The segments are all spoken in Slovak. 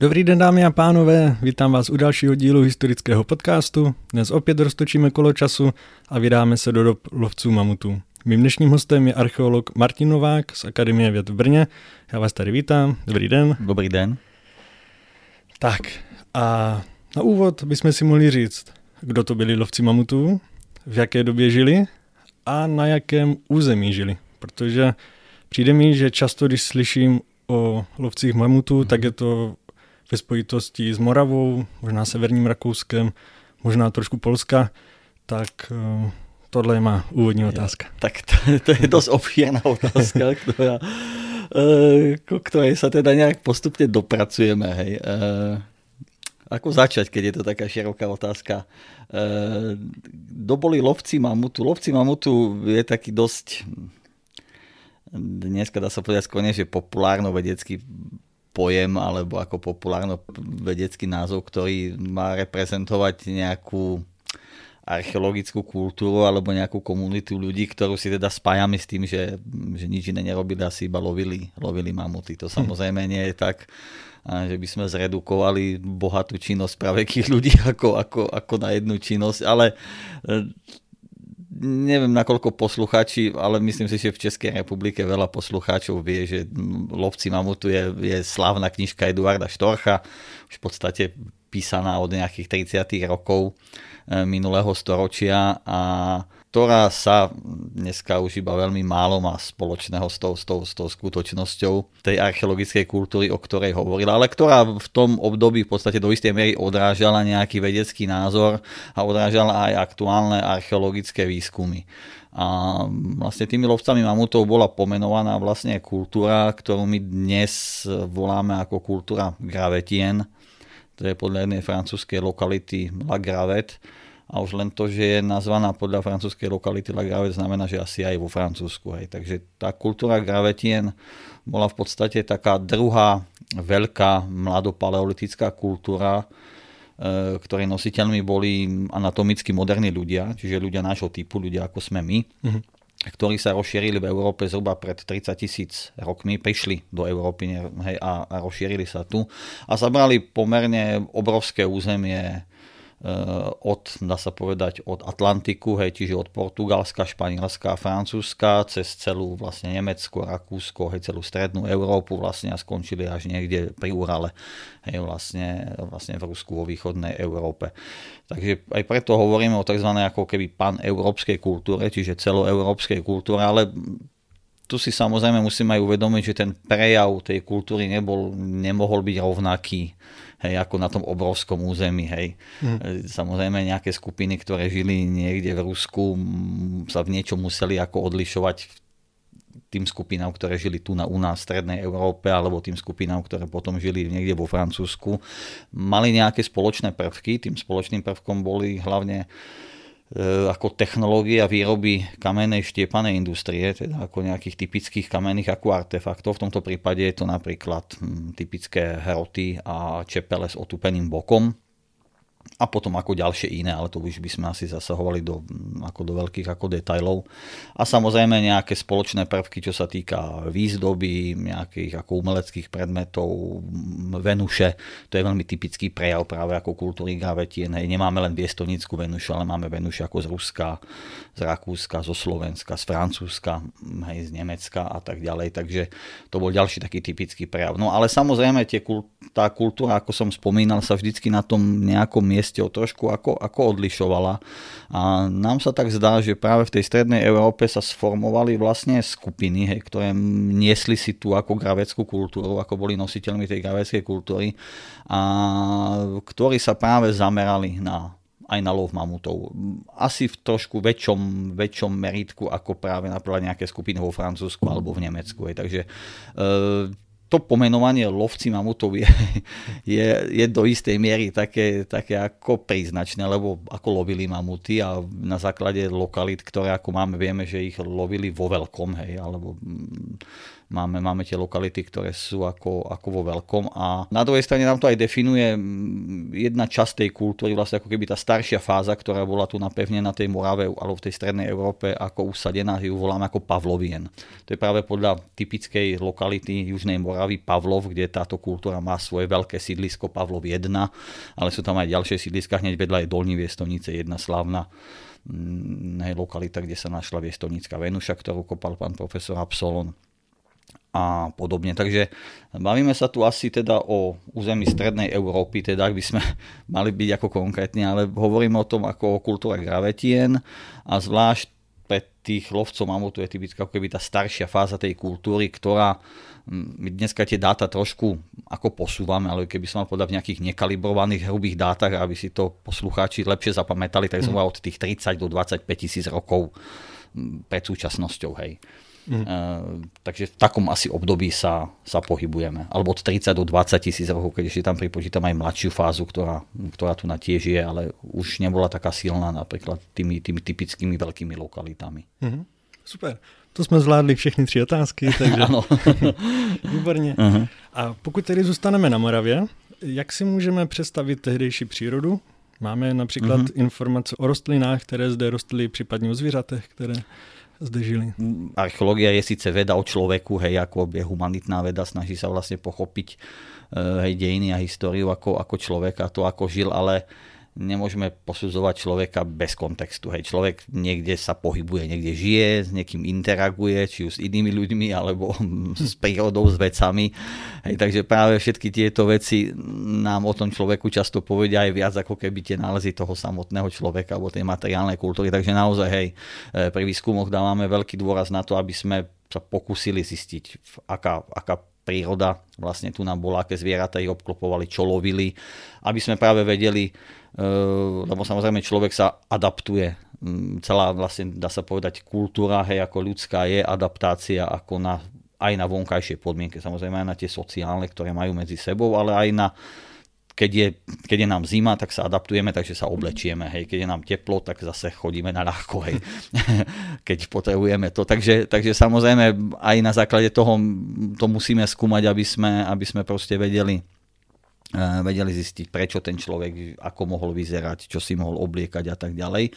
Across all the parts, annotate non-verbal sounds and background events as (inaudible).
Dobrý den dámy a pánové, vítám vás u dalšího dílu historického podcastu. Dnes opět roztočíme kolo času a vydáme se do dob lovců mamutů. Mým dnešním hostem je archeolog Martin Novák z Akademie věd v Brně. Já vás tady vítám. Dobrý den. Dobrý den. Tak a na úvod bychom si mohli říct, kdo to byli lovci mamutů, v jaké době žili a na jakém území žili. Protože přijde mi, že často, když slyším o lovcích mamutů, tak je to ve spojitosti s Moravou, možná severním Rakouskem, možná trošku Polska, tak uh, tohle je má úvodní otázka. Ja, tak to, to je dosť obšírna otázka, (laughs) ktorá, uh, ktorej sa teda nejak postupne dopracujeme. Hej. Uh, ako začať, keď je to taká široká otázka? Doboli lovci mamutu. Lovci mamutu je taký dosť dneska dá sa povedať že populárno vedecký pojem alebo ako populárno vedecký názov, ktorý má reprezentovať nejakú archeologickú kultúru alebo nejakú komunitu ľudí, ktorú si teda spájame s tým, že, že nič iné nerobili, asi iba lovili, lovili mamuty. To hm. samozrejme nie je tak, že by sme zredukovali bohatú činnosť pravekých ľudí (laughs) ako, ako, ako na jednu činnosť, ale neviem nakoľko poslucháči, ale myslím si, že v Českej republike veľa poslucháčov vie, že Lovci mamutu je, je slávna knižka Eduarda Štorcha, už v podstate písaná od nejakých 30. rokov minulého storočia a ktorá sa dneska už iba veľmi málo má spoločného s tou, s tou, s tou skutočnosťou tej archeologickej kultúry, o ktorej hovorila, ale ktorá v tom období v podstate do istej miery odrážala nejaký vedecký názor a odrážala aj aktuálne archeologické výskumy. A vlastne tými lovcami mamutov bola pomenovaná vlastne kultúra, ktorú my dnes voláme ako kultúra Gravetien. To je podľa jednej francúzskej lokality La Gravette a už len to, že je nazvaná podľa francúzskej lokality La Gravette znamená, že asi aj vo Francúzsku. Hej. Takže tá kultúra Gravetien bola v podstate taká druhá veľká mladopaleolitická kultúra, e, ktorej nositeľmi boli anatomicky moderní ľudia, čiže ľudia nášho typu, ľudia ako sme my, mm-hmm. Ktorí sa rozšírili v Európe zhruba pred 30 tisíc rokmi, prišli do Európy hej, a, a rozšírili sa tu a zabrali pomerne obrovské územie od, dá sa povedať, od Atlantiku, hej, čiže od Portugalska, Španielska Francúzska, cez celú vlastne Nemecko, Rakúsko, hej, celú strednú Európu vlastne a skončili až niekde pri Urale, hej, vlastne, vlastne v Rusku vo východnej Európe. Takže aj preto hovoríme o tzv. ako keby pan-európskej kultúre, čiže celoeurópskej kultúre, ale tu si samozrejme musíme aj uvedomiť, že ten prejav tej kultúry nebol, nemohol byť rovnaký hej, ako na tom obrovskom území. Hej. Hmm. Samozrejme nejaké skupiny, ktoré žili niekde v Rusku, sa v niečom museli ako odlišovať tým skupinám, ktoré žili tu na, u nás v Strednej Európe alebo tým skupinám, ktoré potom žili niekde vo Francúzsku, mali nejaké spoločné prvky. Tým spoločným prvkom boli hlavne uh, ako technológia výroby kamennej štiepanej industrie, teda ako nejakých typických kamenných ako artefaktov. V tomto prípade je to napríklad hm, typické hroty a čepele s otupeným bokom, a potom ako ďalšie iné, ale to už by sme asi zasahovali do, ako do veľkých ako detajlov. A samozrejme nejaké spoločné prvky, čo sa týka výzdoby, nejakých ako umeleckých predmetov, Venuše, to je veľmi typický prejav práve ako kultúry gravetien. Hej, nemáme len viestonickú Venušu, ale máme Venuše ako z Ruska, z Rakúska, zo Slovenska, z Francúzska, hej, z Nemecka a tak ďalej. Takže to bol ďalší taký typický prejav. No ale samozrejme tie, tá kultúra, ako som spomínal, sa vždycky na tom nejakom mieste o trošku ako, ako odlišovala. A nám sa tak zdá, že práve v tej strednej Európe sa sformovali vlastne skupiny, hej, ktoré niesli si tu ako graveckú kultúru, ako boli nositeľmi tej graveckej kultúry a ktorí sa práve zamerali na aj na lov mamutov. Asi v trošku väčšom, väčšom meritku ako práve napríklad nejaké skupiny vo Francúzsku alebo v Nemecku. Hej. Takže e, to pomenovanie lovci mamutov je, (laughs) je, je do istej miery také, také ako príznačné, lebo ako lovili mamuty a na základe lokalit, ktoré ako máme, vieme, že ich lovili vo veľkom, hej, alebo mm, Máme, máme tie lokality, ktoré sú ako, ako vo veľkom a na druhej strane nám to aj definuje jedna časť tej kultúry, vlastne ako keby tá staršia fáza, ktorá bola tu napevne na tej Morave alebo v tej strednej Európe ako usadená, ju voláme ako Pavlovien. To je práve podľa typickej lokality Južnej Moravy Pavlov, kde táto kultúra má svoje veľké sídlisko Pavlov 1, ale sú tam aj ďalšie sídliska, hneď vedľa je Dolní Viestovnice, jedna slávna mm, lokalita, kde sa našla viestovnícka Venuša, ktorú kopal pán profesor Absolon a podobne. Takže bavíme sa tu asi teda o území strednej Európy, teda ak by sme (laughs) mali byť ako konkrétni, ale hovoríme o tom ako o kultúre gravetien a zvlášť pre tých lovcov mamutu je typická ako keby tá staršia fáza tej kultúry, ktorá my dneska tie dáta trošku ako posúvame, ale keby som mal povedať v nejakých nekalibrovaných hrubých dátach, aby si to poslucháči lepšie zapamätali, tak som mm. od tých 30 do 25 tisíc rokov pred súčasnosťou. Hej. Mm. Uh, takže v takom asi období sa, sa pohybujeme. Alebo od 30 do 20 tisíc rokov, keď ešte tam pripočítam aj mladšiu fázu, ktorá, ktorá tu na tiež je, ale už nebola taká silná napríklad tými, tými typickými veľkými lokalitami. Mm-hmm. Super. To jsme zvládli všechny tři otázky, (laughs) takže ano. (laughs) výborně. Uh-huh. A pokud tedy zůstaneme na Moravě, jak si můžeme představit tehdejší přírodu? Máme například uh-huh. informace o rostlinách, které zde rostly, případně o zvířatech, které zde žili. Archeológia je síce veda o človeku, hej, ako je humanitná veda, snaží sa vlastne pochopiť eh, hej, dejiny a históriu ako, ako človeka, to ako žil, ale nemôžeme posudzovať človeka bez kontextu. Hej, človek niekde sa pohybuje, niekde žije, s niekým interaguje, či už s inými ľuďmi, alebo (laughs) s prírodou, s vecami. Hej, takže práve všetky tieto veci nám o tom človeku často povedia aj viac, ako keby tie nálezy toho samotného človeka alebo tej materiálnej kultúry. Takže naozaj, hej, e, pri výskumoch dávame veľký dôraz na to, aby sme sa pokúsili zistiť, aká, aká príroda vlastne tu nám bola, aké zvieratá ich obklopovali, čo lovili, aby sme práve vedeli, Eh, lebo samozrejme človek sa adaptuje. Mm, celá vlastne, dá sa povedať, kultúra, hej, ako ľudská je adaptácia ako na, aj na vonkajšie podmienky, samozrejme aj na tie sociálne, ktoré majú medzi sebou, ale aj na keď je, keď je nám zima, tak sa adaptujeme, takže sa oblečieme. Hej. Keď je nám teplo, tak zase chodíme na ľahko, hej. (laughs) keď potrebujeme to. Takže, takže samozrejme aj na základe toho to musíme skúmať, aby sme, aby sme proste vedeli, vedeli zistiť, prečo ten človek, ako mohol vyzerať, čo si mohol obliekať a tak ďalej.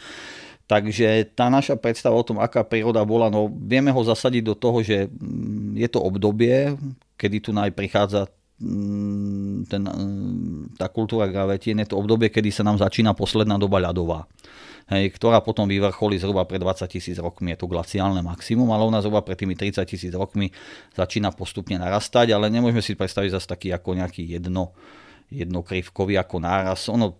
Takže tá naša predstava o tom, aká príroda bola, no vieme ho zasadiť do toho, že mm, je to obdobie, kedy tu naj prichádza ten, mm, tá kultúra gravetien, je to obdobie, kedy sa nám začína posledná doba ľadová. Hej, ktorá potom vyvrcholí zhruba pred 20 tisíc rokmi, je to glaciálne maximum, ale ona zhruba pred tými 30 tisíc rokmi začína postupne narastať, ale nemôžeme si predstaviť zase taký ako nejaký jedno, jednokrivkový ako náraz. Ono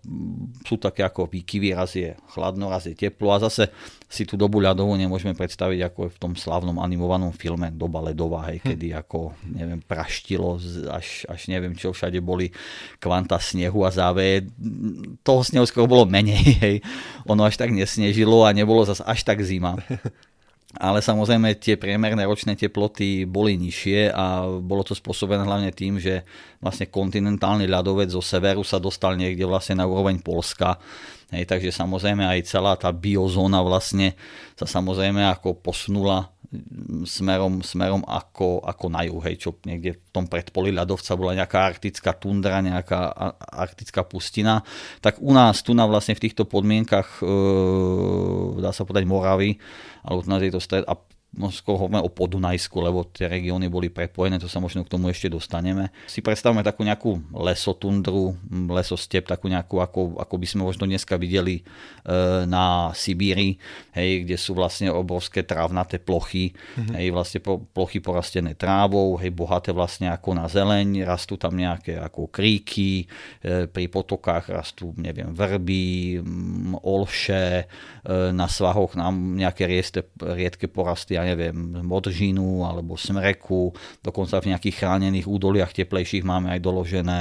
sú také ako výkyvy, raz je chladno, raz je teplo a zase si tú dobu ľadovú nemôžeme predstaviť ako v tom slavnom animovanom filme Doba ledová, hej, hm. kedy ako, neviem, praštilo, až, až neviem čo, všade boli kvanta snehu a záveje. Toho snehu skoro bolo menej, (laughs) hej. Ono až tak nesnežilo a nebolo zase až tak zima. (laughs) ale samozrejme tie priemerné ročné teploty boli nižšie a bolo to spôsobené hlavne tým, že vlastne kontinentálny ľadovec zo severu sa dostal niekde vlastne na úroveň Polska. Hej, takže samozrejme aj celá tá biozóna vlastne sa samozrejme ako posunula smerom, smerom ako, ako na juh, hej, čo niekde v tom predpoli ľadovca bola nejaká arktická tundra, nejaká arktická pustina, tak u nás tu na vlastne v týchto podmienkach, e, dá sa povedať Moravy, alebo u nás je to stred, a skôr hovoríme o Podunajsku, lebo tie regióny boli prepojené, to sa možno k tomu ešte dostaneme. Si predstavme takú nejakú lesotundru, lesostep, takú nejakú, ako, ako by sme možno dneska videli e, na Sibíri, hej, kde sú vlastne obrovské trávnaté plochy, mm-hmm. hej, vlastne plochy porastené trávou, hej, bohaté vlastne ako na zeleň, rastú tam nejaké ako kríky, e, pri potokách rastú, neviem, vrby, olše, e, na svahoch nám nejaké rieste, riedke porasty ja neviem, modržinu alebo smreku, dokonca v nejakých chránených údoliach teplejších máme aj doložené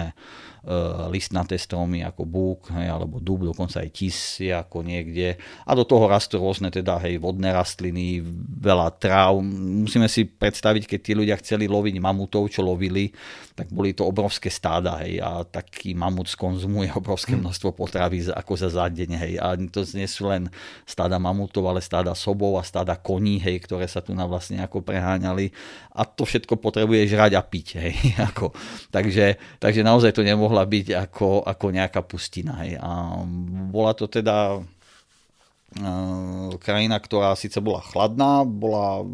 listnaté stromy ako búk, hej, alebo dub, dokonca aj tis je ako niekde. A do toho rastú rôzne teda, hej, vodné rastliny, veľa tráv. Musíme si predstaviť, keď tí ľudia chceli loviť mamutov, čo lovili, tak boli to obrovské stáda, hej, a taký mamut skonzumuje (laughs) obrovské hm. množstvo potravy ako za za deň, hej. A to nie sú len stáda mamutov, ale stáda sobov a stáda koní, hej, ktoré sa tu na vlastne ako preháňali. A to všetko potrebuje žrať a piť, hej. (laughs) Ako, takže, takže naozaj to nemohla byť ako, ako nejaká pustina. Hej. A bola to teda e, krajina, ktorá síce bola chladná, bola,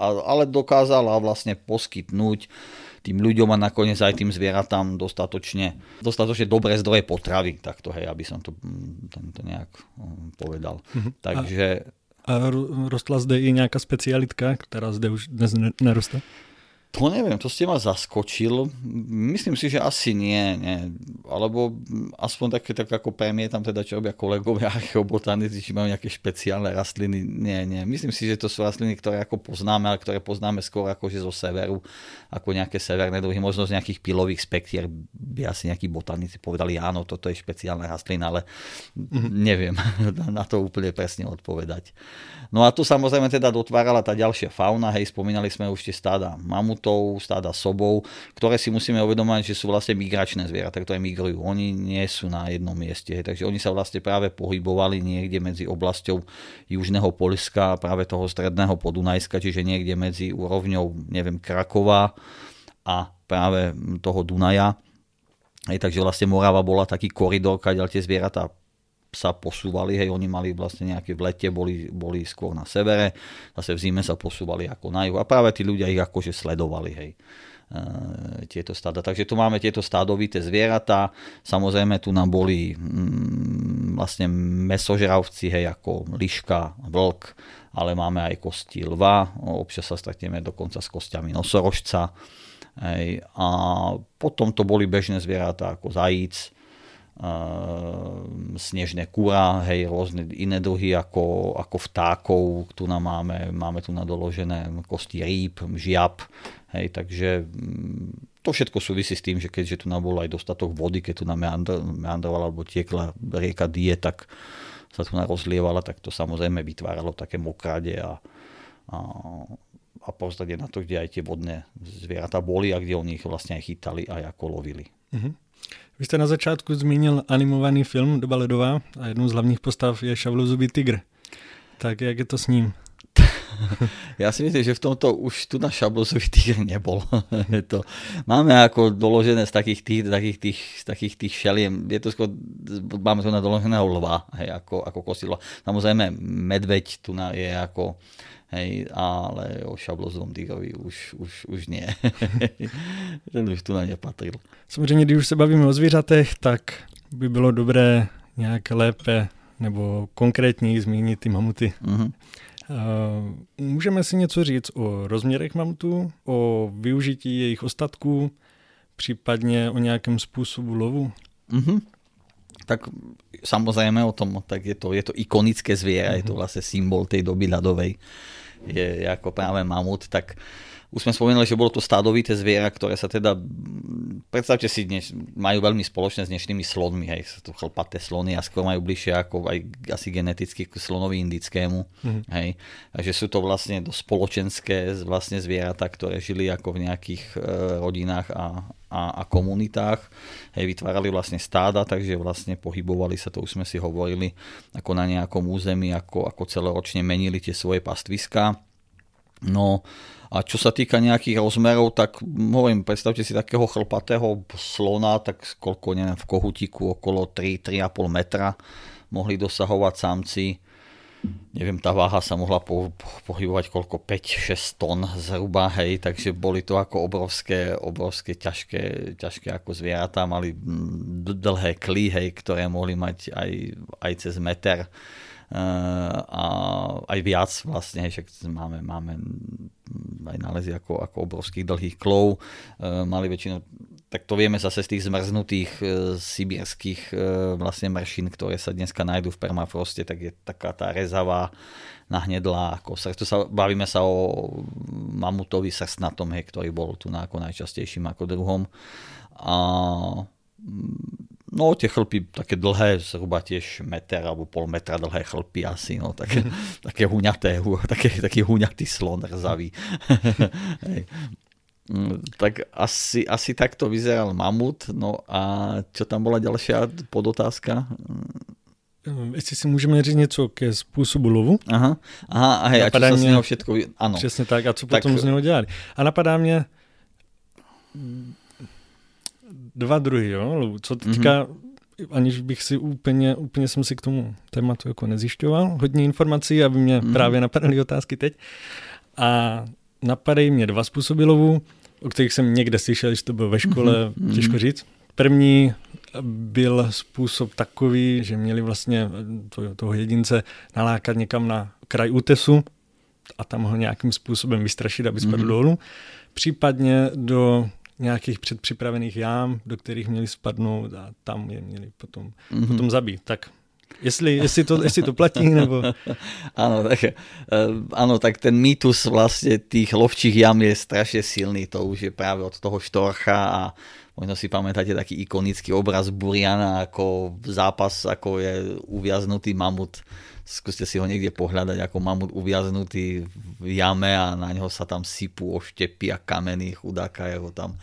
ale dokázala vlastne poskytnúť tým ľuďom a nakoniec aj tým zvieratám dostatočne, dostatočne dobré zdroje potravy, takto hej, aby som to, to nejak povedal. Mm-hmm. Takže... A, a rostla zde i nejaká specialitka, ktorá zde už dnes nerostá? To neviem, to ste ma zaskočil. Myslím si, že asi nie, nie. Alebo aspoň také, tak ako premietam teda, čo robia kolegovia (laughs) archeobotanici, či majú nejaké špeciálne rastliny. Nie, nie. Myslím si, že to sú rastliny, ktoré ako poznáme, ale ktoré poznáme skôr ako že zo severu, ako nejaké severné druhy. Možno z nejakých pilových spektier by asi nejakí botanici povedali, áno, toto je špeciálna rastlina, ale mm-hmm. neviem (laughs) na to úplne presne odpovedať. No a tu samozrejme teda dotvárala tá ďalšia fauna, hej, spomínali sme už tie stáda mamutov, stáda sobov, ktoré si musíme uvedomať, že sú vlastne migračné zvieratá, ktoré migrujú. Oni nie sú na jednom mieste, hej, takže oni sa vlastne práve pohybovali niekde medzi oblasťou južného Polska a práve toho stredného Podunajska, čiže niekde medzi úrovňou, neviem, Krakova a práve toho Dunaja. Hej, takže vlastne Morava bola taký koridor, kde tie zvieratá sa posúvali, hej, oni mali vlastne nejaké v lete, boli, boli skôr na severe, zase v zime sa posúvali ako na juh a práve tí ľudia ich akože sledovali, hej e, tieto stáda. Takže tu máme tieto stádovité zvieratá. Samozrejme tu nám boli mm, vlastne mesožravci, hej, ako liška, vlk, ale máme aj kosti lva, občas sa stretneme dokonca s kostiami nosorožca. Hej. A potom to boli bežné zvieratá ako zajíc, snežné kura, hej, rôzne iné druhy ako, ako vtákov, tu nám máme, máme tu nadoložené kosti rýb, žiab, hej, takže mm, to všetko súvisí s tým, že keďže tu nám bol aj dostatok vody, keď tu nám meandrovala alebo tiekla rieka Die, tak sa tu rozlievala, tak to samozrejme vytváralo také mokrade a, a, a pozrieť na to, kde aj tie vodné zvieratá boli a kde oni ich vlastne aj chytali a ako lovili. Mm-hmm. Vy jste na začátku zmínil animovaný film Doba ledová a jednou z hlavních postav je šavlozubý tygr. Tak jak je to s ním? (laughs) Ja si myslím, že v tomto už tu na šablozový tygr nebol. (laughs) je to, máme ako doložené z takých tých, takých tých, z takých tých šeliem, je to skôr, máme tu na doloženého lva, hej, ako, ako kosilo. Samozrejme, medveď tu na je ako Hej, ale o šablozovom tygrovi už, už, už nie. (laughs) Ten už tu na nepatril. Samozřejmě, když už se bavíme o zvířatech, tak by bylo dobré nějak lépe nebo konkrétněji zmínit ty mamuty. Uh-huh. Uh, můžeme si něco říct o rozměrech mamutů, o využití jejich ostatků, případně o nějakém způsobu lovu? Uh-huh. Tak samozrejme o tom, tak je to, je to ikonické zviera, uh-huh. je to vlastne symbol tej doby ľadovej je, ako práve mamut, tak už sme spomínali, že bolo to stádovité zviera, ktoré sa teda, predstavte si, dnes, majú veľmi spoločné s dnešnými slonmi, hej, sú to chlpaté slony a skôr majú bližšie ako aj asi geneticky k slonovi indickému, mm-hmm. hej, takže sú to vlastne do spoločenské vlastne zvieratá, ktoré žili ako v nejakých e, rodinách a, a, a komunitách, hej, vytvárali vlastne stáda, takže vlastne pohybovali sa, to už sme si hovorili, ako na nejakom území, ako, ako celoročne menili tie svoje pastviská. No a čo sa týka nejakých rozmerov, tak hovorím, predstavte si takého chlpatého slona, tak koľko, neviem, v kohutiku okolo 3-3,5 metra mohli dosahovať samci. Neviem, tá váha sa mohla po, po, pohybovať koľko, 5-6 tón zhruba, hej, takže boli to ako obrovské, obrovské ťažké, ťažké ako zvieratá, mali dlhé kly, hej, ktoré mohli mať aj, aj cez meter a aj viac vlastne, však máme, máme aj nálezy ako, ako obrovských dlhých klov, uh, mali väčšinou tak to vieme zase z tých zmrznutých e, sibírskych e, vlastne mršín, ktoré sa dneska nájdú v permafroste, tak je taká tá rezavá, nahnedlá kosa. Tu sa, bavíme sa o mamutovi srstnatom, hej, ktorý bol tu na ako najčastejším ako druhom. a No tie chlpy také dlhé, zhruba tiež meter alebo pol metra dlhé chlpy asi, no také, (laughs) také huňaté, také, taký huňatý slon rzavý. (laughs) Mm, tak asi, asi takto vyzeral mamut. No a čo tam bola ďalšia podotázka? Mm, jestli si můžeme říct něco ke způsobu lovu. Aha, aha a hej, a čo sa z neho všetko... Ano. Přesně tak, a co tak... potom z něho dělali. A napadá mě dva druhy, jo, co teďka, mm-hmm. aniž bych si úplně, úplně jsem si k tomu tématu jako nezjišťoval, hodně informací, aby mě mm-hmm. právě napadaly otázky teď. A napadají mě dva způsoby lovu, o kterých jsem někde slyšel, že to bylo ve škole, mm-hmm. těžko říct. První byl způsob takový, že měli vlastně to, toho jedince nalákat někam na kraj útesu a tam ho nějakým způsobem vystrašit, aby spadl mm-hmm. dolů. Případně do nějakých předpřipravených jám, do kterých měli spadnout a tam je měli potom, mm-hmm. potom zabít. Tak Jestli, jestli, to, jestli to platí, nebo... (laughs) áno, tak, áno, tak ten mýtus vlastne tých lovčích jam je strašne silný. To už je práve od toho štorcha a možno si pamätáte taký ikonický obraz Buriana ako zápas, ako je uviaznutý mamut. Skúste si ho niekde pohľadať, ako mamut uviaznutý v jame a na ňo sa tam sypú oštepy a kameny, chudáka jeho tam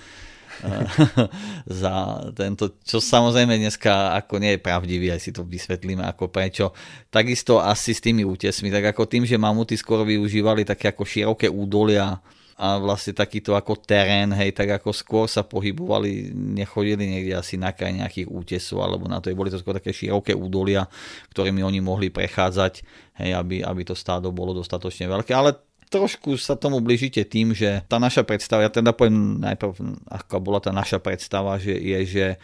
(laughs) za tento, čo samozrejme dneska ako nie je pravdivý, aj si to vysvetlíme ako prečo. Takisto asi s tými útesmi, tak ako tým, že mamuty skôr využívali také ako široké údolia a vlastne takýto ako terén, hej, tak ako skôr sa pohybovali, nechodili niekde asi na kraj nejakých útesov, alebo na to. Boli to skôr také široké údolia, ktorými oni mohli prechádzať, hej, aby, aby to stádo bolo dostatočne veľké, ale trošku sa tomu blížite tým, že tá naša predstava, ja teda poviem najprv, ako bola tá naša predstava, že je, že e,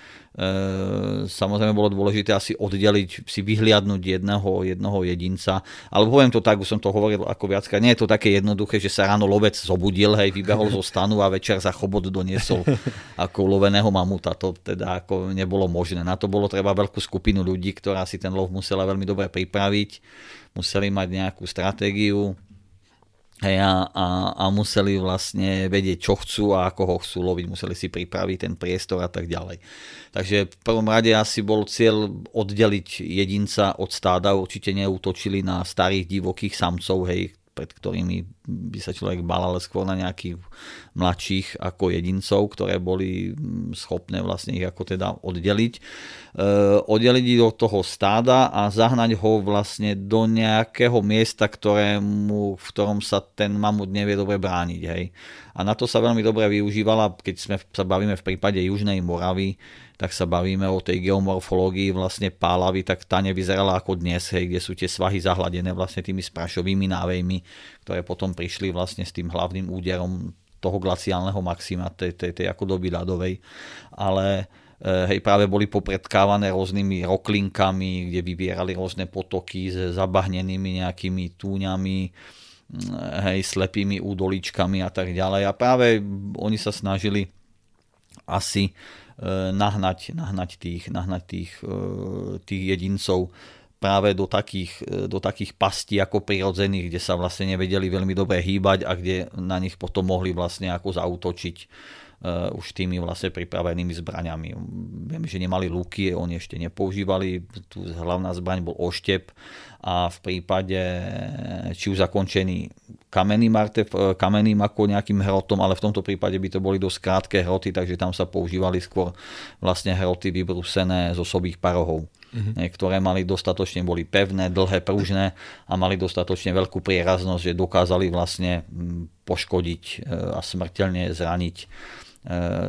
samozrejme bolo dôležité asi oddeliť, si vyhliadnúť jedného, jedného jedinca, ale poviem to tak, už som to hovoril ako viacka, nie je to také jednoduché, že sa ráno lovec zobudil, hej, vybehol zo stanu a večer za chobot doniesol ako loveného mamuta, to teda ako nebolo možné. Na to bolo treba veľkú skupinu ľudí, ktorá si ten lov musela veľmi dobre pripraviť, museli mať nejakú stratégiu, Hej, a, a, a museli vlastne vedieť, čo chcú a ako ho chcú loviť, museli si pripraviť ten priestor a tak ďalej. Takže v prvom rade asi bol cieľ oddeliť jedinca od stáda, určite neútočili na starých divokých samcov, hej, pred ktorými by sa človek bal, ale skôr na nejakých mladších ako jedincov, ktoré boli mm, schopné vlastne ich ako teda oddeliť. E, oddeliť do toho stáda a zahnať ho vlastne do nejakého miesta, ktorému, v ktorom sa ten mamut nevie dobre brániť. Hej. A na to sa veľmi dobre využívala, keď sme sa bavíme v prípade Južnej Moravy, tak sa bavíme o tej geomorfológii vlastne pálavy, tak tá nevyzerala ako dnes, hej, kde sú tie svahy zahladené vlastne tými sprašovými návejmi, ktoré potom prišli vlastne s tým hlavným úderom toho glaciálneho maxima, tej, tej, tej ako doby ľadovej. Ale e, hej, práve boli popredkávané rôznymi roklinkami, kde vybierali rôzne potoky s zabahnenými nejakými túňami, hej, slepými údoličkami a tak ďalej. A práve oni sa snažili asi nahnať, nahnať, tých, nahnať tých, e, tých jedincov práve do takých, e, do takých pastí ako prirodzených, kde sa vlastne nevedeli veľmi dobre hýbať a kde na nich potom mohli vlastne ako zautočiť už tými vlastne pripravenými zbraňami. Viem, že nemali luky, oni ešte nepoužívali, tu hlavná zbraň bol oštep a v prípade či už zakončený kamenným, martev, kamenným ako nejakým hrotom, ale v tomto prípade by to boli dosť krátke hroty, takže tam sa používali skôr vlastne hroty vybrúsené z osobých parohov mm-hmm. ktoré mali dostatočne, boli pevné, dlhé, pružné a mali dostatočne veľkú prieraznosť, že dokázali vlastne poškodiť e, a smrteľne zraniť,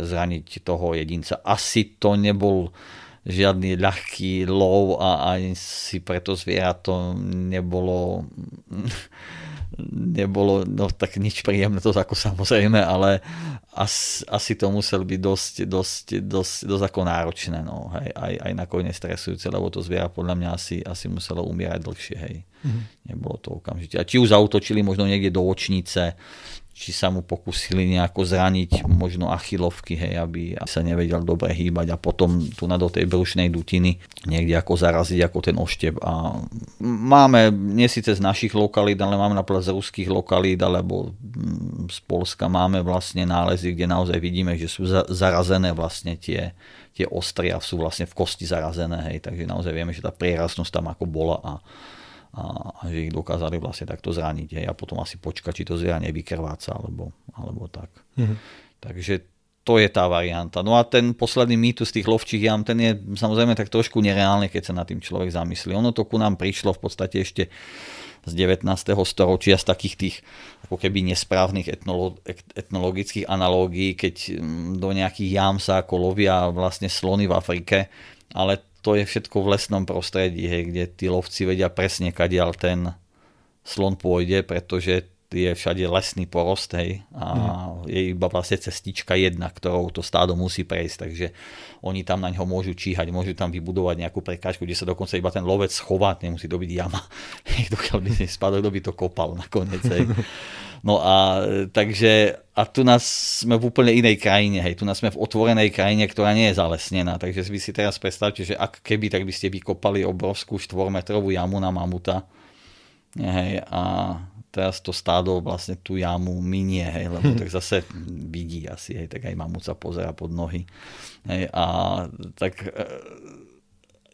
zraniť toho jedinca. Asi to nebol žiadny ľahký lov a ani si preto zviera to nebolo (laughs) nebolo no, tak nič príjemné to ako samozrejme, ale as, asi to musel byť dosť, dosť, dosť, dosť ako náročné, no, hej, aj, aj nakoniec stresujúce, lebo to zviera podľa mňa asi, asi muselo umierať dlhšie, hej. Mm-hmm. Nebolo to okamžite. A či už zautočili možno niekde do očnice, či sa mu pokusili nejako zraniť možno achilovky, hej, aby sa nevedel dobre hýbať a potom tu na do tej brušnej dutiny niekde ako zaraziť ako ten oštep. A máme, nie síce z našich lokalít, ale máme napríklad z ruských lokalít alebo mm, z Polska máme vlastne nálezy, kde naozaj vidíme, že sú zarazené vlastne tie, tie ostria sú vlastne v kosti zarazené, hej, takže naozaj vieme, že tá prieraznosť tam ako bola a a, a že ich dokázali vlastne takto zraniť. Hej, a potom asi počkať, či to zviera nevykrváca, alebo, alebo tak. Mm-hmm. Takže to je tá varianta. No a ten posledný mýtus tých lovčích jam, ten je samozrejme tak trošku nereálny, keď sa nad tým človek zamyslí. Ono to ku nám prišlo v podstate ešte z 19. storočia z takých tých ako keby nesprávnych etnolo- etnologických analógií, keď mm, do nejakých jam sa ako lovia vlastne slony v Afrike, ale to je všetko v lesnom prostredí, hej, kde tí lovci vedia presne, kadiaľ ten slon pôjde, pretože je všade lesný porost, hej, a mm. je iba vlastne cestička jedna, ktorou to stádo musí prejsť, takže oni tam na ňo môžu číhať, môžu tam vybudovať nejakú prekážku, kde sa dokonca iba ten lovec schová, nemusí to byť jama, (laughs) dokiaľ by si spadol, kto by to kopal nakoniec, hej. (laughs) No a takže, a tu nás sme v úplne inej krajine, hej, tu nás sme v otvorenej krajine, ktorá nie je zalesnená, takže vy si teraz predstavte, že ak keby, tak by ste vykopali obrovskú štvormetrovú jamu na mamuta, hej, a teraz to stádo vlastne tú jamu minie, hej, lebo tak zase vidí asi, hej, tak aj mamut sa pozera pod nohy. Hej, a tak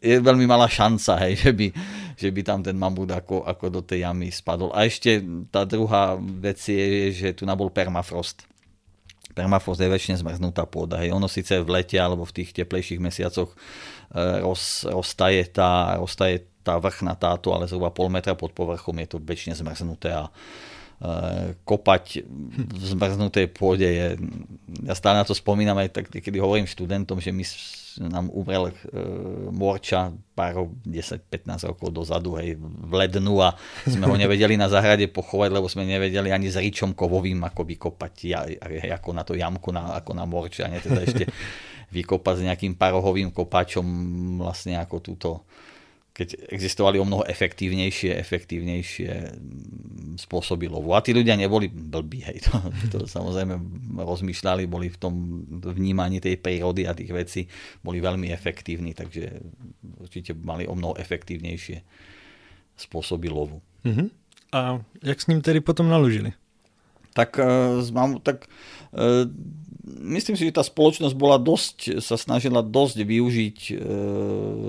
je veľmi malá šanca, hej, (laughs) že, by, že by tam ten mamut ako, ako do tej jamy spadol. A ešte tá druhá vec je, že tu nabol permafrost. Permafrost je väčšine zmrznutá pôda. Hej. Ono síce v lete alebo v tých teplejších mesiacoch e, roz, roztaje, tá, roztaje tá vrchná táto, ale zhruba pol metra pod povrchom je to väčšine zmrznuté a kopať v zmrznutej pôde je, ja stále na to spomínam aj tak, keď hovorím študentom, že my nám umrel e, morča pár 10-15 rokov dozadu, hej, v lednu a sme ho nevedeli na zahrade pochovať, lebo sme nevedeli ani s ričom kovovým ako vykopať, ja, hej, ako na to jamku, na, ako na morča, ne, teda ešte vykopať s nejakým parohovým kopačom vlastne ako túto keď existovali o mnoho efektívnejšie, efektívnejšie mm, spôsoby lovu. A tí ľudia neboli blbí, hej, to, to samozrejme rozmýšľali, boli v tom vnímaní tej prírody a tých vecí, boli veľmi efektívni, takže určite mali o mnoho efektívnejšie spôsoby lovu. Uh-huh. A jak s ním tedy potom naložili? Tak, uh, mám, tak uh, myslím si, že tá spoločnosť bola dosť, sa snažila dosť využiť e,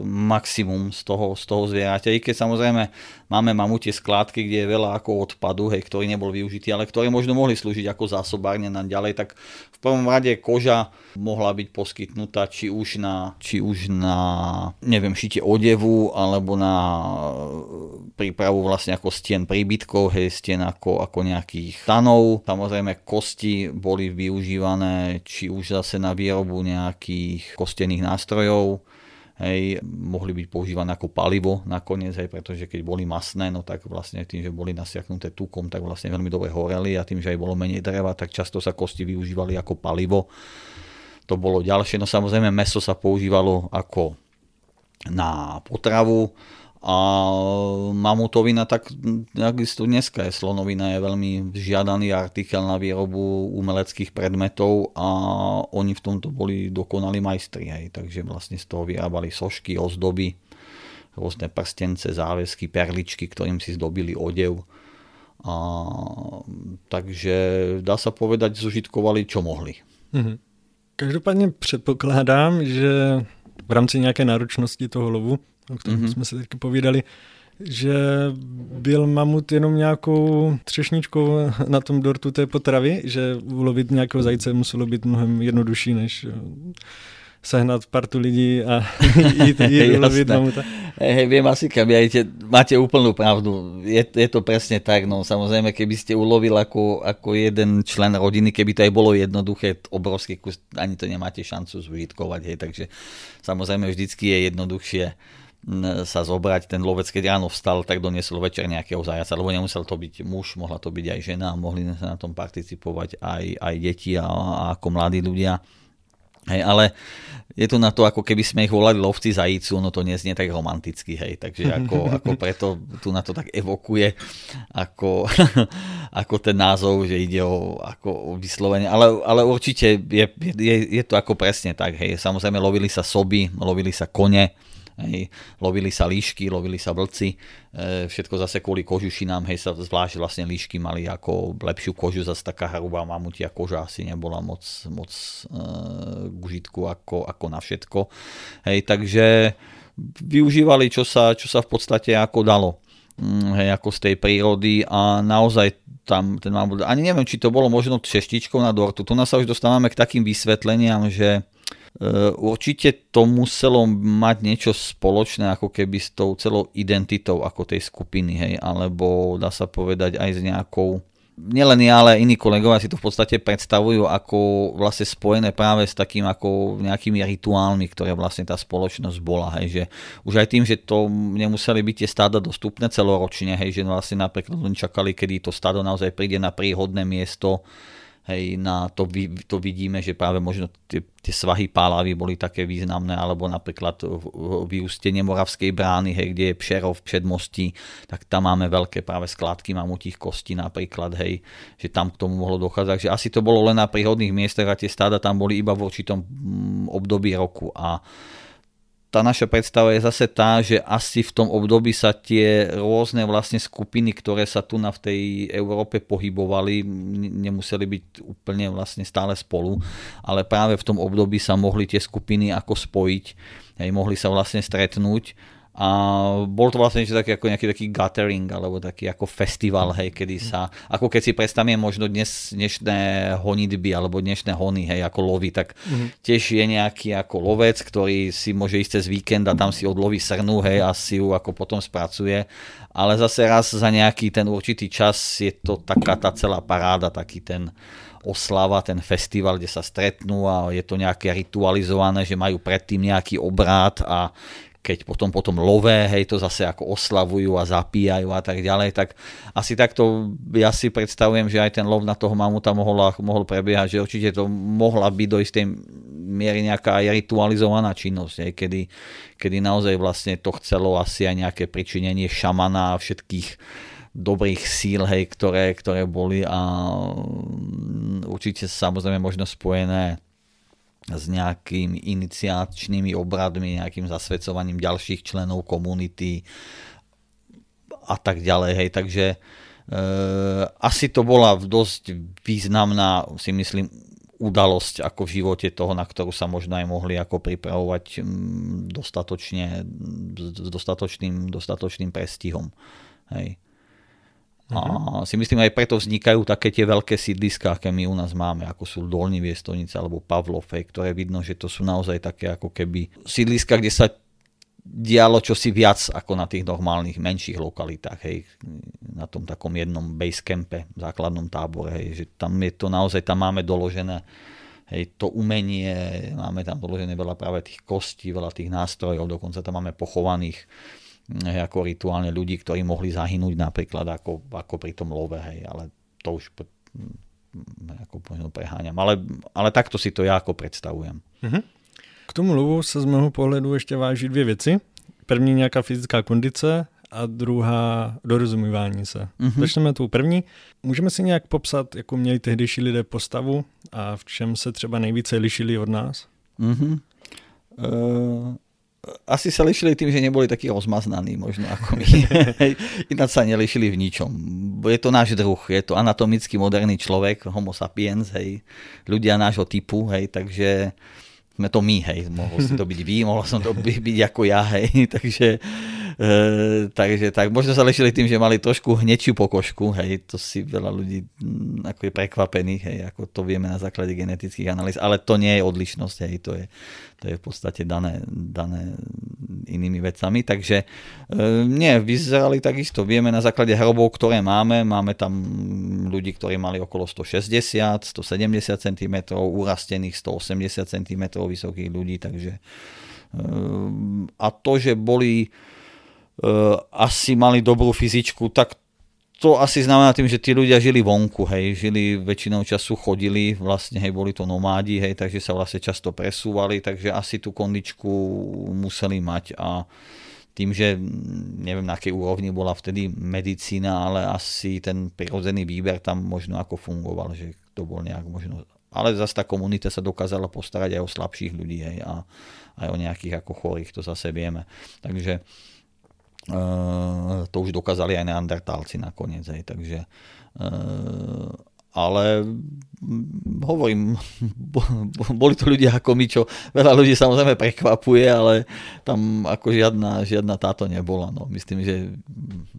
maximum z toho, z toho zvieraťa. I keď samozrejme máme mamutie skládky, kde je veľa ako odpadu, hej, ktorý nebol využitý, ale ktoré možno mohli slúžiť ako zásobárne na ďalej, tak prvom rade koža mohla byť poskytnutá či už na, či už na neviem, šitie odevu, alebo na prípravu vlastne ako stien príbytkov, hej, stien ako, ako nejakých stanov. Samozrejme kosti boli využívané či už zase na výrobu nejakých kostených nástrojov, hej, mohli byť používané ako palivo nakoniec, hej, pretože keď boli masné, no tak vlastne tým, že boli nasiaknuté tukom, tak vlastne veľmi dobre horeli a tým, že aj bolo menej dreva, tak často sa kosti využívali ako palivo. To bolo ďalšie, no samozrejme meso sa používalo ako na potravu, a mamutovina, tak takisto dneska je slonovina je veľmi žiadaný artikel na výrobu umeleckých predmetov a oni v tomto boli dokonali majstri. Hej. Takže vlastne z toho vyrábali sošky, ozdoby, rôzne prstence, záväzky, perličky, ktorým si zdobili odev. A, takže dá sa povedať, zužitkovali čo mohli. Mhm. Každopádně předpokládám, že v rámci nějaké náročnosti toho lovu o kterém mm-hmm. jsme se teď povídali, že byl mamut jenom nějakou třešničkou na tom dortu té potravy, že ulovit nějakého zajíce muselo být mnohem jednodušší, než eh, sehnat partu lidí a jít ulovit mamuta. Hej, viem asi, kam jajte, máte úplnú pravdu. Je, je to presne tak, no samozrejme, keby ste ulovil ako, ako jeden člen rodiny, keby to aj bolo jednoduché, obrovský kus, ani to nemáte šancu zúžitkovať, hej, takže samozrejme vždycky je jednoduchšie sa zobrať, ten lovec, keď ráno vstal, tak doniesol večer nejakého zajaca, lebo nemusel to byť muž, mohla to byť aj žena, mohli sa na tom participovať aj, aj deti a, a ako mladí ľudia. Hej, ale je to na to, ako keby sme ich volali lovci zajícu, no to neznie tak romanticky, hej, takže ako, (laughs) ako preto tu na to tak evokuje ako, (laughs) ako ten názov, že ide o, ako o vyslovenie, ale, ale určite je, je, je to ako presne tak, hej, samozrejme lovili sa soby, lovili sa kone, Hej, lovili sa líšky, lovili sa vlci, e, všetko zase kvôli kožušinám, hej, sa zvlášť vlastne líšky mali ako lepšiu kožu, zase taká hrubá mamutia koža asi nebola moc, moc e, k užitku ako, ako na všetko. Hej, takže využívali, čo sa, čo sa v podstate ako dalo mm, hej, ako z tej prírody a naozaj tam ten mamut, ani neviem, či to bolo možno češtičkou na dortu, tu nás sa už dostávame k takým vysvetleniam, že určite to muselo mať niečo spoločné ako keby s tou celou identitou ako tej skupiny, hej, alebo dá sa povedať aj s nejakou nielen ja, ale iní kolegovia si to v podstate predstavujú ako vlastne spojené práve s takým ako nejakými rituálmi, ktoré vlastne tá spoločnosť bola, hej, že už aj tým, že to nemuseli byť tie stáda dostupné celoročne, hej, že vlastne napríklad len čakali, kedy to stádo naozaj príde na príhodné miesto, Hej, na to, to vidíme, že práve možno tie, tie svahy pálavy boli také významné, alebo napríklad vyústenie Moravskej brány, hej, kde je Pšerov, Předmostí, tak tam máme veľké práve skladky mamutích kostí napríklad, hej, že tam k tomu mohlo dochádzať. Takže asi to bolo len na príhodných miestach a tie stáda tam boli iba v určitom mm, období roku a tá naša predstava je zase tá, že asi v tom období sa tie rôzne vlastne skupiny, ktoré sa tu na v tej Európe pohybovali, nemuseli byť úplne vlastne stále spolu, ale práve v tom období sa mohli tie skupiny ako spojiť, hej, mohli sa vlastne stretnúť a bol to vlastne niečo také ako nejaký taký gathering alebo taký ako festival, hej, kedy sa, ako keď si predstavím možno dnes, dnešné honitby alebo dnešné hony, hej, ako lovy, tak mm-hmm. tiež je nejaký ako lovec, ktorý si môže ísť cez víkend a tam si odloví srnu, hej, a si ju ako potom spracuje, ale zase raz za nejaký ten určitý čas je to taká tá celá paráda, taký ten oslava, ten festival, kde sa stretnú a je to nejaké ritualizované, že majú predtým nejaký obrát a keď potom potom lové, hej, to zase ako oslavujú a zapíjajú a tak ďalej, tak asi takto ja si predstavujem, že aj ten lov na toho mamuta mohol, mohol prebiehať, že určite to mohla byť do istej miery nejaká aj ritualizovaná činnosť, hej, kedy, kedy naozaj vlastne to chcelo asi aj nejaké pričinenie šamana a všetkých dobrých síl, hej, ktoré, ktoré boli a určite samozrejme možno spojené s nejakými iniciačnými obradmi, nejakým zasvedcovaním ďalších členov komunity a tak ďalej. Hej. Takže e, asi to bola dosť významná, si myslím, udalosť ako v živote toho, na ktorú sa možno aj mohli ako pripravovať dostatočne, s dostatočným, dostatočným prestihom. Hej. A si myslím, aj preto vznikajú také tie veľké sídliská, aké my u nás máme, ako sú Dolní Viestonice alebo Pavlofej, ktoré vidno, že to sú naozaj také ako keby sídliska, kde sa dialo čosi viac ako na tých normálnych menších lokalitách, hej, na tom takom jednom basecampe, základnom tábore, hej, že tam je to naozaj, tam máme doložené hej, to umenie, máme tam doložené veľa práve tých kostí, veľa tých nástrojov, dokonca tam máme pochovaných ako rituálne ľudí, ktorí mohli zahynúť napríklad ako, ako pri tom love, hej, ale to už mm, ako možno preháňam. Ale, ale takto si to ja ako predstavujem. Mm-hmm. K tomu lovu se z mého pohledu ještě váží dvě věci. První nějaká fyzická kondice a druhá dorozumívání se. Mm-hmm. Začneme tou první. Můžeme si nějak popsat, jako měli tehdejší lidé postavu a v čem se třeba nejvíce lišili od nás? Mm-hmm. Uh, asi sa lišili tým, že neboli takí rozmaznaní možno ako my. (laughs) Ináč sa nelišili v ničom. Je to náš druh, je to anatomicky moderný človek, homo sapiens, hej, ľudia nášho typu, hej, takže sme to my, hej, mohol si to byť vy, mohol som to byť, byť ako ja, hej, (laughs) takže E, takže tak, možno sa lešili tým, že mali trošku hnečiu pokožku, hej, to si veľa ľudí m, mm, ako je prekvapených, hej, ako to vieme na základe genetických analýz, ale to nie je odlišnosť, hej, to je, to je v podstate dané, dané inými vecami, takže e, nie, vyzerali takisto, vieme na základe hrobov, ktoré máme, máme tam ľudí, ktorí mali okolo 160, 170 cm, urastených 180 cm vysokých ľudí, takže e, a to, že boli uh, asi mali dobrú fyzičku, tak to asi znamená tým, že tí ľudia žili vonku, hej, žili väčšinou času chodili, vlastne, hej, boli to nomádi, hej, takže sa vlastne často presúvali, takže asi tú kondičku museli mať a tým, že neviem na akej úrovni bola vtedy medicína, ale asi ten prirodzený výber tam možno ako fungoval, že to bol nejak možno ale zase tá komunita sa dokázala postarať aj o slabších ľudí hej, a aj o nejakých ako chorých, to zase vieme. Takže to už dokázali aj neandertálci nakoniec, hej, takže uh, ale hovorím, (laughs) boli to ľudia ako my, čo veľa ľudí samozrejme prekvapuje, ale tam ako žiadna, žiadna táto nebola. No. Myslím, že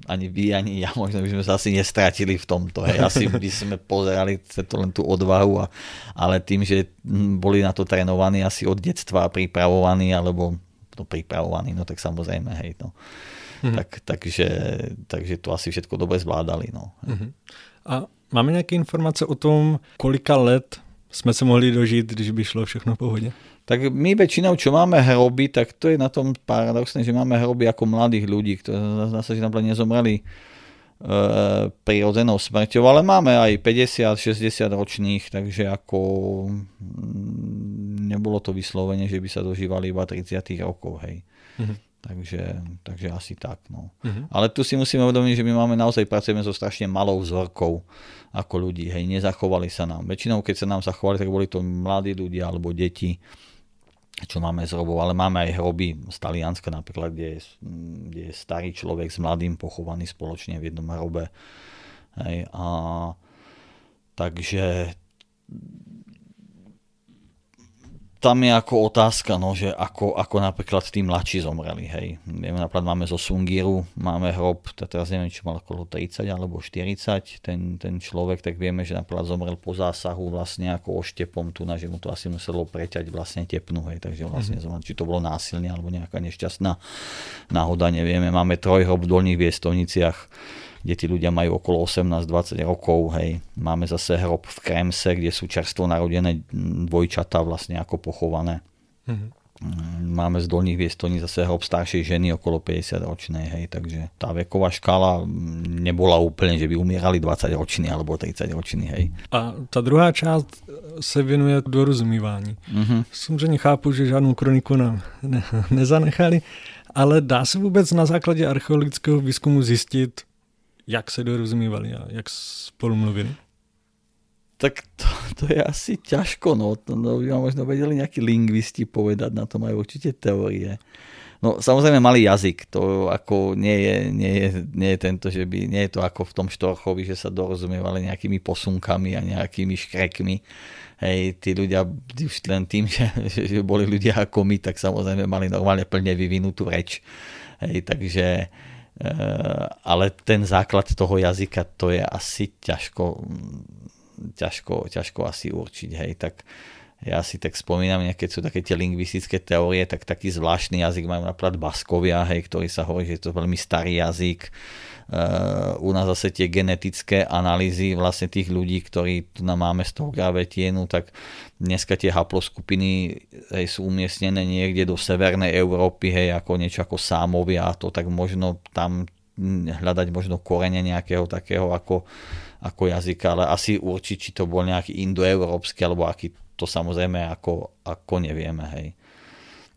ani vy, ani ja možno by sme sa asi nestratili v tomto. Hej. Asi by sme pozerali to len tú odvahu, a, ale tým, že boli na to trénovaní asi od detstva pripravovaní, alebo to pripravovaní, no tak samozrejme, hej, no. Mm-hmm. Tak, takže, takže to asi všetko dobre zvládali. No. Mm-hmm. A máme nějaké informace o tom, kolika let jsme se mohli dožít, když by šlo všechno v pohodě? Tak my väčšinou, čo máme hroby, tak to je na tom paradoxné, že máme hroby ako mladých ľudí, ktorí zase, že napríklad nezomreli e, prirodzenou smrťou, ale máme aj 50-60 ročných, takže ako mm, nebolo to vyslovene, že by sa dožívali iba 30 rokov, hej. Mm-hmm. Takže, takže asi tak. No. Uh-huh. Ale tu si musíme uvedomiť, že my máme naozaj pracujeme so strašne malou vzorkou ako ľudí. Hej, nezachovali sa nám. Väčšinou, keď sa nám zachovali, tak boli to mladí ľudia alebo deti, čo máme z hrobov, ale máme aj hroby z Talianska napríklad, kde je, kde je starý človek s mladým pochovaný spoločne v jednom hrobe. Hej, a, takže tam je ako otázka, no, že ako, ako napríklad tí mladší zomreli, hej. Napríklad máme zo Sungiru, máme hrob, teraz neviem, či mal okolo 30 alebo 40, ten, ten človek, tak vieme, že napríklad zomrel po zásahu vlastne ako oštepom tu, na, že mu to asi muselo preťať vlastne tepnu, hej, takže vlastne mm-hmm. zomrel, či to bolo násilne alebo nejaká nešťastná náhoda, nevieme. Máme trojhrob v dolných viestovniciach, kde tí ľudia majú okolo 18-20 rokov. Hej. Máme zase hrob v Kremse, kde sú čerstvo narodené dvojčatá vlastne ako pochované. Mm-hmm. Máme z dolných viestoní zase hrob staršej ženy okolo 50 ročnej, hej, takže tá veková škála nebola úplne, že by umierali 20 ročný alebo 30 ročný, hej. A ta druhá část se věnuje dorozumívání. Mm-hmm. Samozřejmě chápu, že žádnou kroniku nám ne, (laughs) nezanechali, ale dá se vůbec na základě archeologického výzkumu zjistit, jak se dorozumívali a jak spolu mluvili? Tak to, to je asi ťažko, no. To, by možno vedeli nejakí lingvisti povedať, na to majú určite teórie. No samozrejme mali jazyk, to ako nie je, nie je, nie je tento, že by, nie je to ako v tom Štorchovi, že sa dorozumievali nejakými posunkami a nejakými škrekmi. Hej, tí ľudia už len tým, (laughs) že, že boli ľudia ako my, tak samozrejme mali normálne plne vyvinutú reč. Hej, takže ale ten základ toho jazyka to je asi ťažko, ťažko, ťažko asi určiť, hej, tak ja si tak spomínam, keď sú také tie lingvistické teórie, tak taký zvláštny jazyk majú napríklad Baskovia, hej, ktorý sa hovorí, že je to veľmi starý jazyk, Uh, u nás zase tie genetické analýzy vlastne tých ľudí, ktorí tu nám máme z toho gravetienu, tak dneska tie haploskupiny hej, sú umiestnené niekde do severnej Európy, hej, ako niečo ako sámovia a to, tak možno tam hľadať možno korene nejakého takého ako, ako jazyka, ale asi určiť, či to bol nejaký indoeurópsky, alebo aký to samozrejme ako, ako nevieme, hej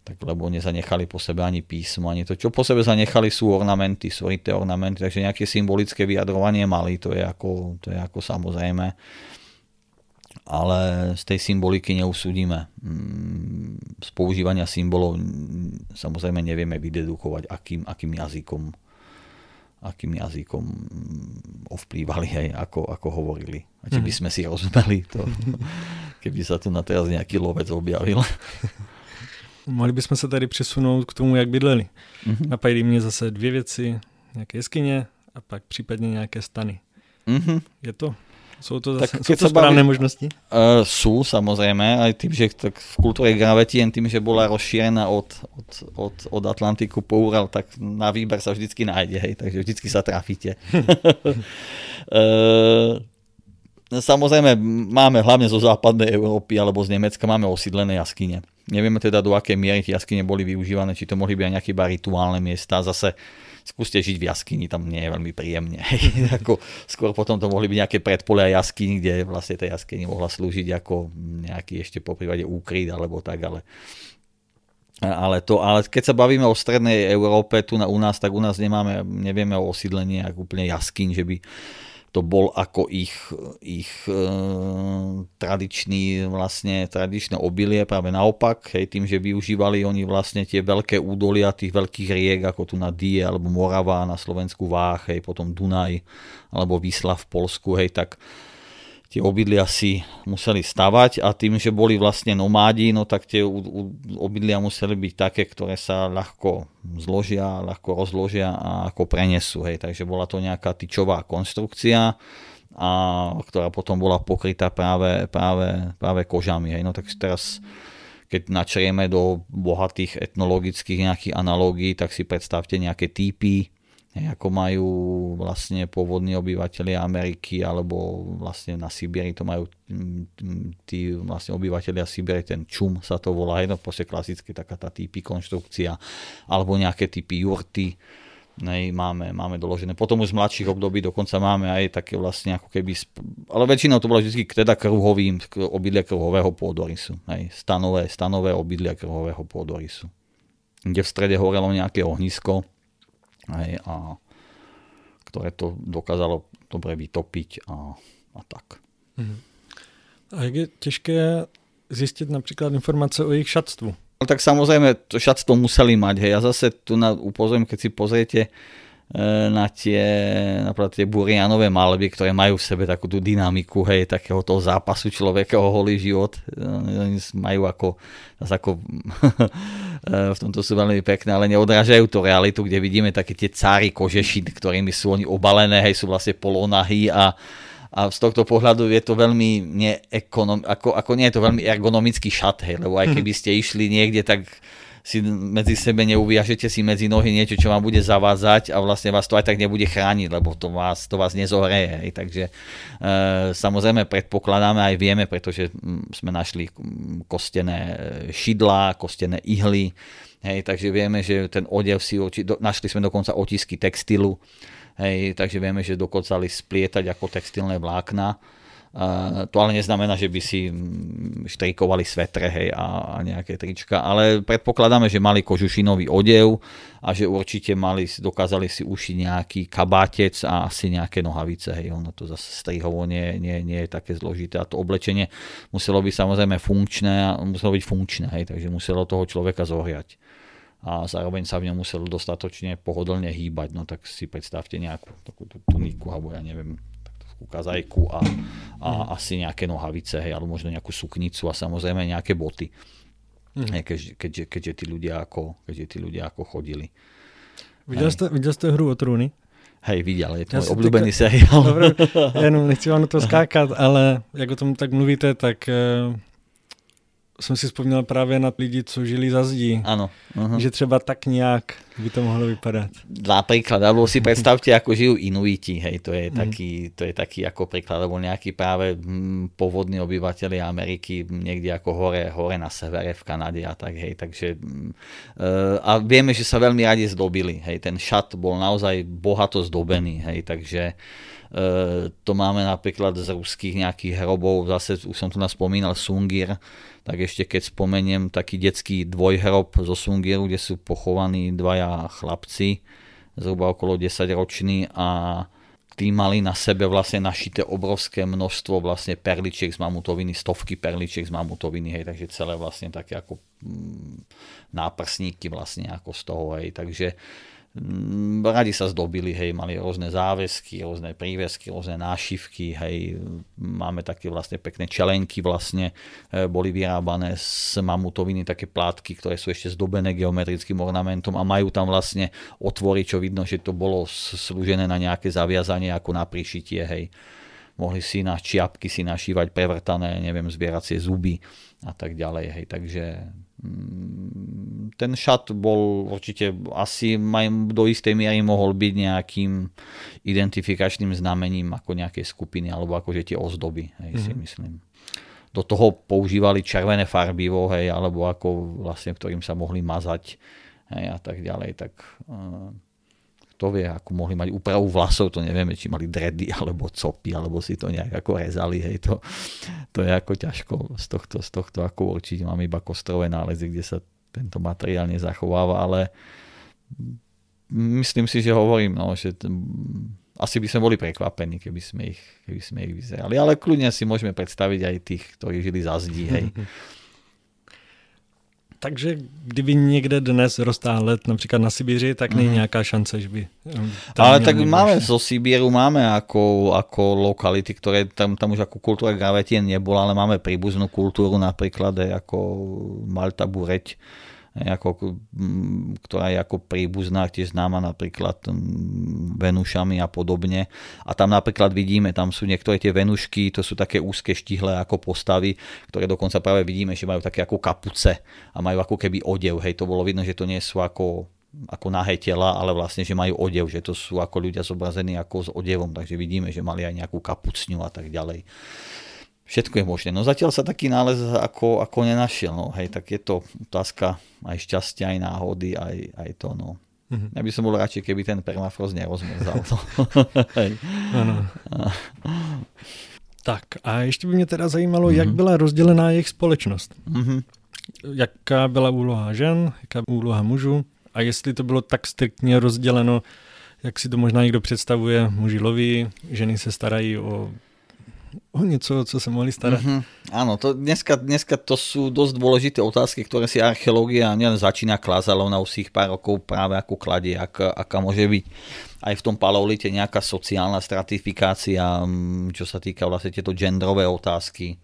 tak lebo nezanechali po sebe ani písmo, ani to, čo po sebe zanechali sú ornamenty, svojité ornamenty, takže nejaké symbolické vyjadrovanie mali, to je ako, to je ako samozrejme. Ale z tej symboliky neusúdime. Mm, z používania symbolov samozrejme nevieme vydedukovať, akým, akým jazykom akým jazykom ovplývali, aj ako, ako hovorili. A či by mhm. sme si rozumeli to, (laughs) keby sa tu na teraz nejaký lovec objavil. (laughs) mohli bychom se tady přesunout k tomu, jak bydleli. Mm-hmm. Napadají mě zase dvě věci, nějaké jeskyně a pak případně nějaké stany. Mm-hmm. Je to? Sú to, zase, tak sú to správne baví, možnosti? Uh, sú samozrejme, aj tým, že tak v kultúre gravetien, tým, že bola rozšírená od, od, od, od Atlantiku po Ural, tak na výber sa vždycky nájde, hej, takže vždycky sa trafíte. uh, (laughs) samozrejme máme hlavne zo západnej Európy alebo z Nemecka máme osídlené jaskyne Nevieme teda do akej miery tie jaskyne boli využívané, či to mohli byť aj nejaké iba rituálne miesta. Zase skúste žiť v jaskyni, tam nie je veľmi príjemne. (laughs) ako, skôr potom to mohli byť nejaké predpolia jaskyni, kde vlastne tá jaskyni mohla slúžiť ako nejaký ešte po prípade úkryt alebo tak, ale ale, to, ale keď sa bavíme o strednej Európe, tu na, u nás, tak u nás nemáme, nevieme o osídlení ako úplne jaskyň, že by to bol ako ich, ich e, tradičný vlastne tradičné obilie, práve naopak, hej, tým, že využívali oni vlastne tie veľké údolia tých veľkých riek, ako tu na Die alebo Morava na Slovensku Váh, hej, potom Dunaj alebo Vysla v Polsku, hej, tak tie obydlia si museli stavať a tým, že boli vlastne nomádi, no tak tie obydlia museli byť také, ktoré sa ľahko zložia, ľahko rozložia a ako prenesú. Hej. Takže bola to nejaká tyčová konstrukcia, a, ktorá potom bola pokrytá práve, práve, práve kožami. Hej. No tak teraz keď načrieme do bohatých etnologických nejakých analógií, tak si predstavte nejaké typy ako majú vlastne pôvodní obyvateľia Ameriky alebo vlastne na Sibiri to majú tí vlastne obyvateľia Sibiri, ten čum sa to volá, jedno proste klasicky taká tá typy konštrukcia alebo nejaké typy jurty, Nej, máme, máme doložené. Potom už z mladších období dokonca máme aj také vlastne ako keby, ale väčšinou to bolo vždy teda kruhovým, obydlia kruhového pôdorysu. Nej, stanové, stanové obydlia kruhového pôdorysu. Kde v strede horelo nejaké ohnisko, hej, a ktoré to dokázalo dobre vytopiť a, a tak. Mhm. A jak je těžké zistiť napríklad informace o ich šatstvu? No tak samozrejme, to šatstvo museli mať. Hej. Ja zase tu na, upozorím, keď si pozriete E, na tie, napríklad tie burianové malby, ktoré majú v sebe takú tú dynamiku, hej, takého toho zápasu človeka o holý život. E, oni majú ako, ako (laughs) e, v tomto sú veľmi pekné, ale neodrážajú to realitu, kde vidíme také tie cáry kožešin, ktorými sú oni obalené, hej, sú vlastne polonahy a a z tohto pohľadu je to veľmi neekonom, ako, ako nie je to veľmi ergonomický šat, hej, lebo aj keby ste išli niekde, tak si medzi sebe neuviažete si medzi nohy niečo, čo vám bude zavádzať a vlastne vás to aj tak nebude chrániť, lebo to vás, to vás nezohreje. Takže e, samozrejme predpokladáme aj vieme, pretože m, sme našli kostené e, šidlá, kostené ihly, hej, takže vieme, že ten odev si, do, našli sme dokonca otisky textilu, hej, takže vieme, že dokázali splietať ako textilné vlákna to ale neznamená, že by si štrikovali svetre hej, a, a nejaké trička, ale predpokladáme, že mali kožušinový odev a že určite mali, dokázali si ušiť nejaký kabátec a asi nejaké nohavice. Hej. Ono to zase strihovo nie, nie, nie je také zložité a to oblečenie muselo byť samozrejme funkčné, muselo byť funkčné, hej, takže muselo toho človeka zohriať a zároveň sa v ňom musel dostatočne pohodlne hýbať, no tak si predstavte nejakú takú tuniku, alebo ja neviem, kazajku a, a mm. asi nejaké nohavice, hej, alebo možno nejakú suknicu a samozrejme nejaké boty. Mm. Hej, keďže, keďže, keďže, tí ľudia ako, keďže tí ľudia ako chodili. Videl jste, videl jste hru o trúny? Hej, viděl, je to můj oblíbený týka... seriál. Dobre, (laughs) jenom nechci vám to skákat, ale jak o tom tak mluvíte, tak eh, jsem si vzpomněl právě na lidi, co žili za zdí. Áno. Uh-huh. Že třeba tak nějak by to mohlo vypadať. Napríklad, alebo si predstavte, ako žijú Inuiti, hej, to je, mm. taký, to je taký ako príklad, alebo nejaký práve hm, pôvodní obyvateľi Ameriky niekde ako hore, hore na severe v Kanade a tak, hej, takže hm, a vieme, že sa veľmi radi zdobili, hej, ten šat bol naozaj bohato zdobený, hej, takže to máme napríklad z ruských nejakých hrobov, zase už som tu nás spomínal Sungir, tak ešte keď spomeniem taký detský dvojhrob zo Sungiru, kde sú pochovaní dvaja chlapci, zhruba okolo 10 roční a tí mali na sebe vlastne našité obrovské množstvo vlastne perličiek z mamutoviny, stovky perličiek z mamutoviny, hej, takže celé vlastne také ako mm, náprsníky vlastne ako z toho, hej, takže radi sa zdobili, hej, mali rôzne záväzky, rôzne prívesky, rôzne nášivky, hej, máme také vlastne pekné čelenky vlastne, e, boli vyrábané z mamutoviny, také plátky, ktoré sú ešte zdobené geometrickým ornamentom a majú tam vlastne otvory, čo vidno, že to bolo slúžené na nejaké zaviazanie ako na prišitie, hej. Mohli si na čiapky si našívať prevrtané, neviem, zbieracie zuby a tak ďalej, hej, takže Mm, ten šat bol určite asi do istej miery mohol byť nejakým identifikačným znamením ako nejakej skupiny alebo akože tie ozdoby, hej, mm-hmm. si mhm. myslím. do toho používali červené farbivo, hej, alebo ako vlastne, ktorým sa mohli mazať hej, a tak ďalej, tak uh, kto vie, ako mohli mať úpravu vlasov, to nevieme, či mali dredy (laughs) alebo copy, alebo si to nejak ako rezali, hej, to, to je ako ťažko z tohto, z tohto ako určiť, mám iba kostrové nálezy, kde sa tento materiál nezachováva, ale myslím si, že hovorím, no, že t- asi by sme boli prekvapení, keby sme ich, keby sme ich vyzerali. Ale kľudne si môžeme predstaviť aj tých, ktorí žili za zdí, hej. (laughs) Takže kdyby někde dnes rostá let například na Sibiři, tak není mm. nějaká šance, že by tam Ale tak máme zo Sibíru, máme ako, ako lokality, ktoré tam, tam už ako kultúra gravetien nebola, ale máme príbuznú kultúru napríklad ako Malta Bureť, ako, ktorá je ako príbuzná, tiež známa napríklad Venušami a podobne. A tam napríklad vidíme, tam sú niektoré tie Venušky, to sú také úzke štihle ako postavy, ktoré dokonca práve vidíme, že majú také ako kapuce a majú ako keby odev. Hej, to bolo vidno, že to nie sú ako ako nahé tela, ale vlastne, že majú odev, že to sú ako ľudia zobrazení ako s odevom, takže vidíme, že mali aj nejakú kapucňu a tak ďalej všetko je možné. No zatiaľ sa taký nález ako, ako nenašiel. No. Hej, tak je to otázka aj šťastia, aj náhody, aj, aj to. No. Mm-hmm. Ja by som bol radšej, keby ten permafrost nerozmrzal. No. (laughs) ano. Tak a ještě by mě teda zajímalo, mm-hmm. jak byla rozdělená jejich společnost. Mm-hmm. Jaká byla úloha žen, jaká úloha mužů a jestli to bylo tak striktně rozděleno, jak si to možná někdo představuje, muži loví, ženy se starají o o niečo, co sa mohli starať. Mm-hmm. Áno, to dneska, dneska to sú dosť dôležité otázky, ktoré si archeológia nielen začína klásať, ale ona už ich pár rokov práve ako kladie, aká, aká môže byť aj v tom paleolite nejaká sociálna stratifikácia, čo sa týka vlastne tieto genderové otázky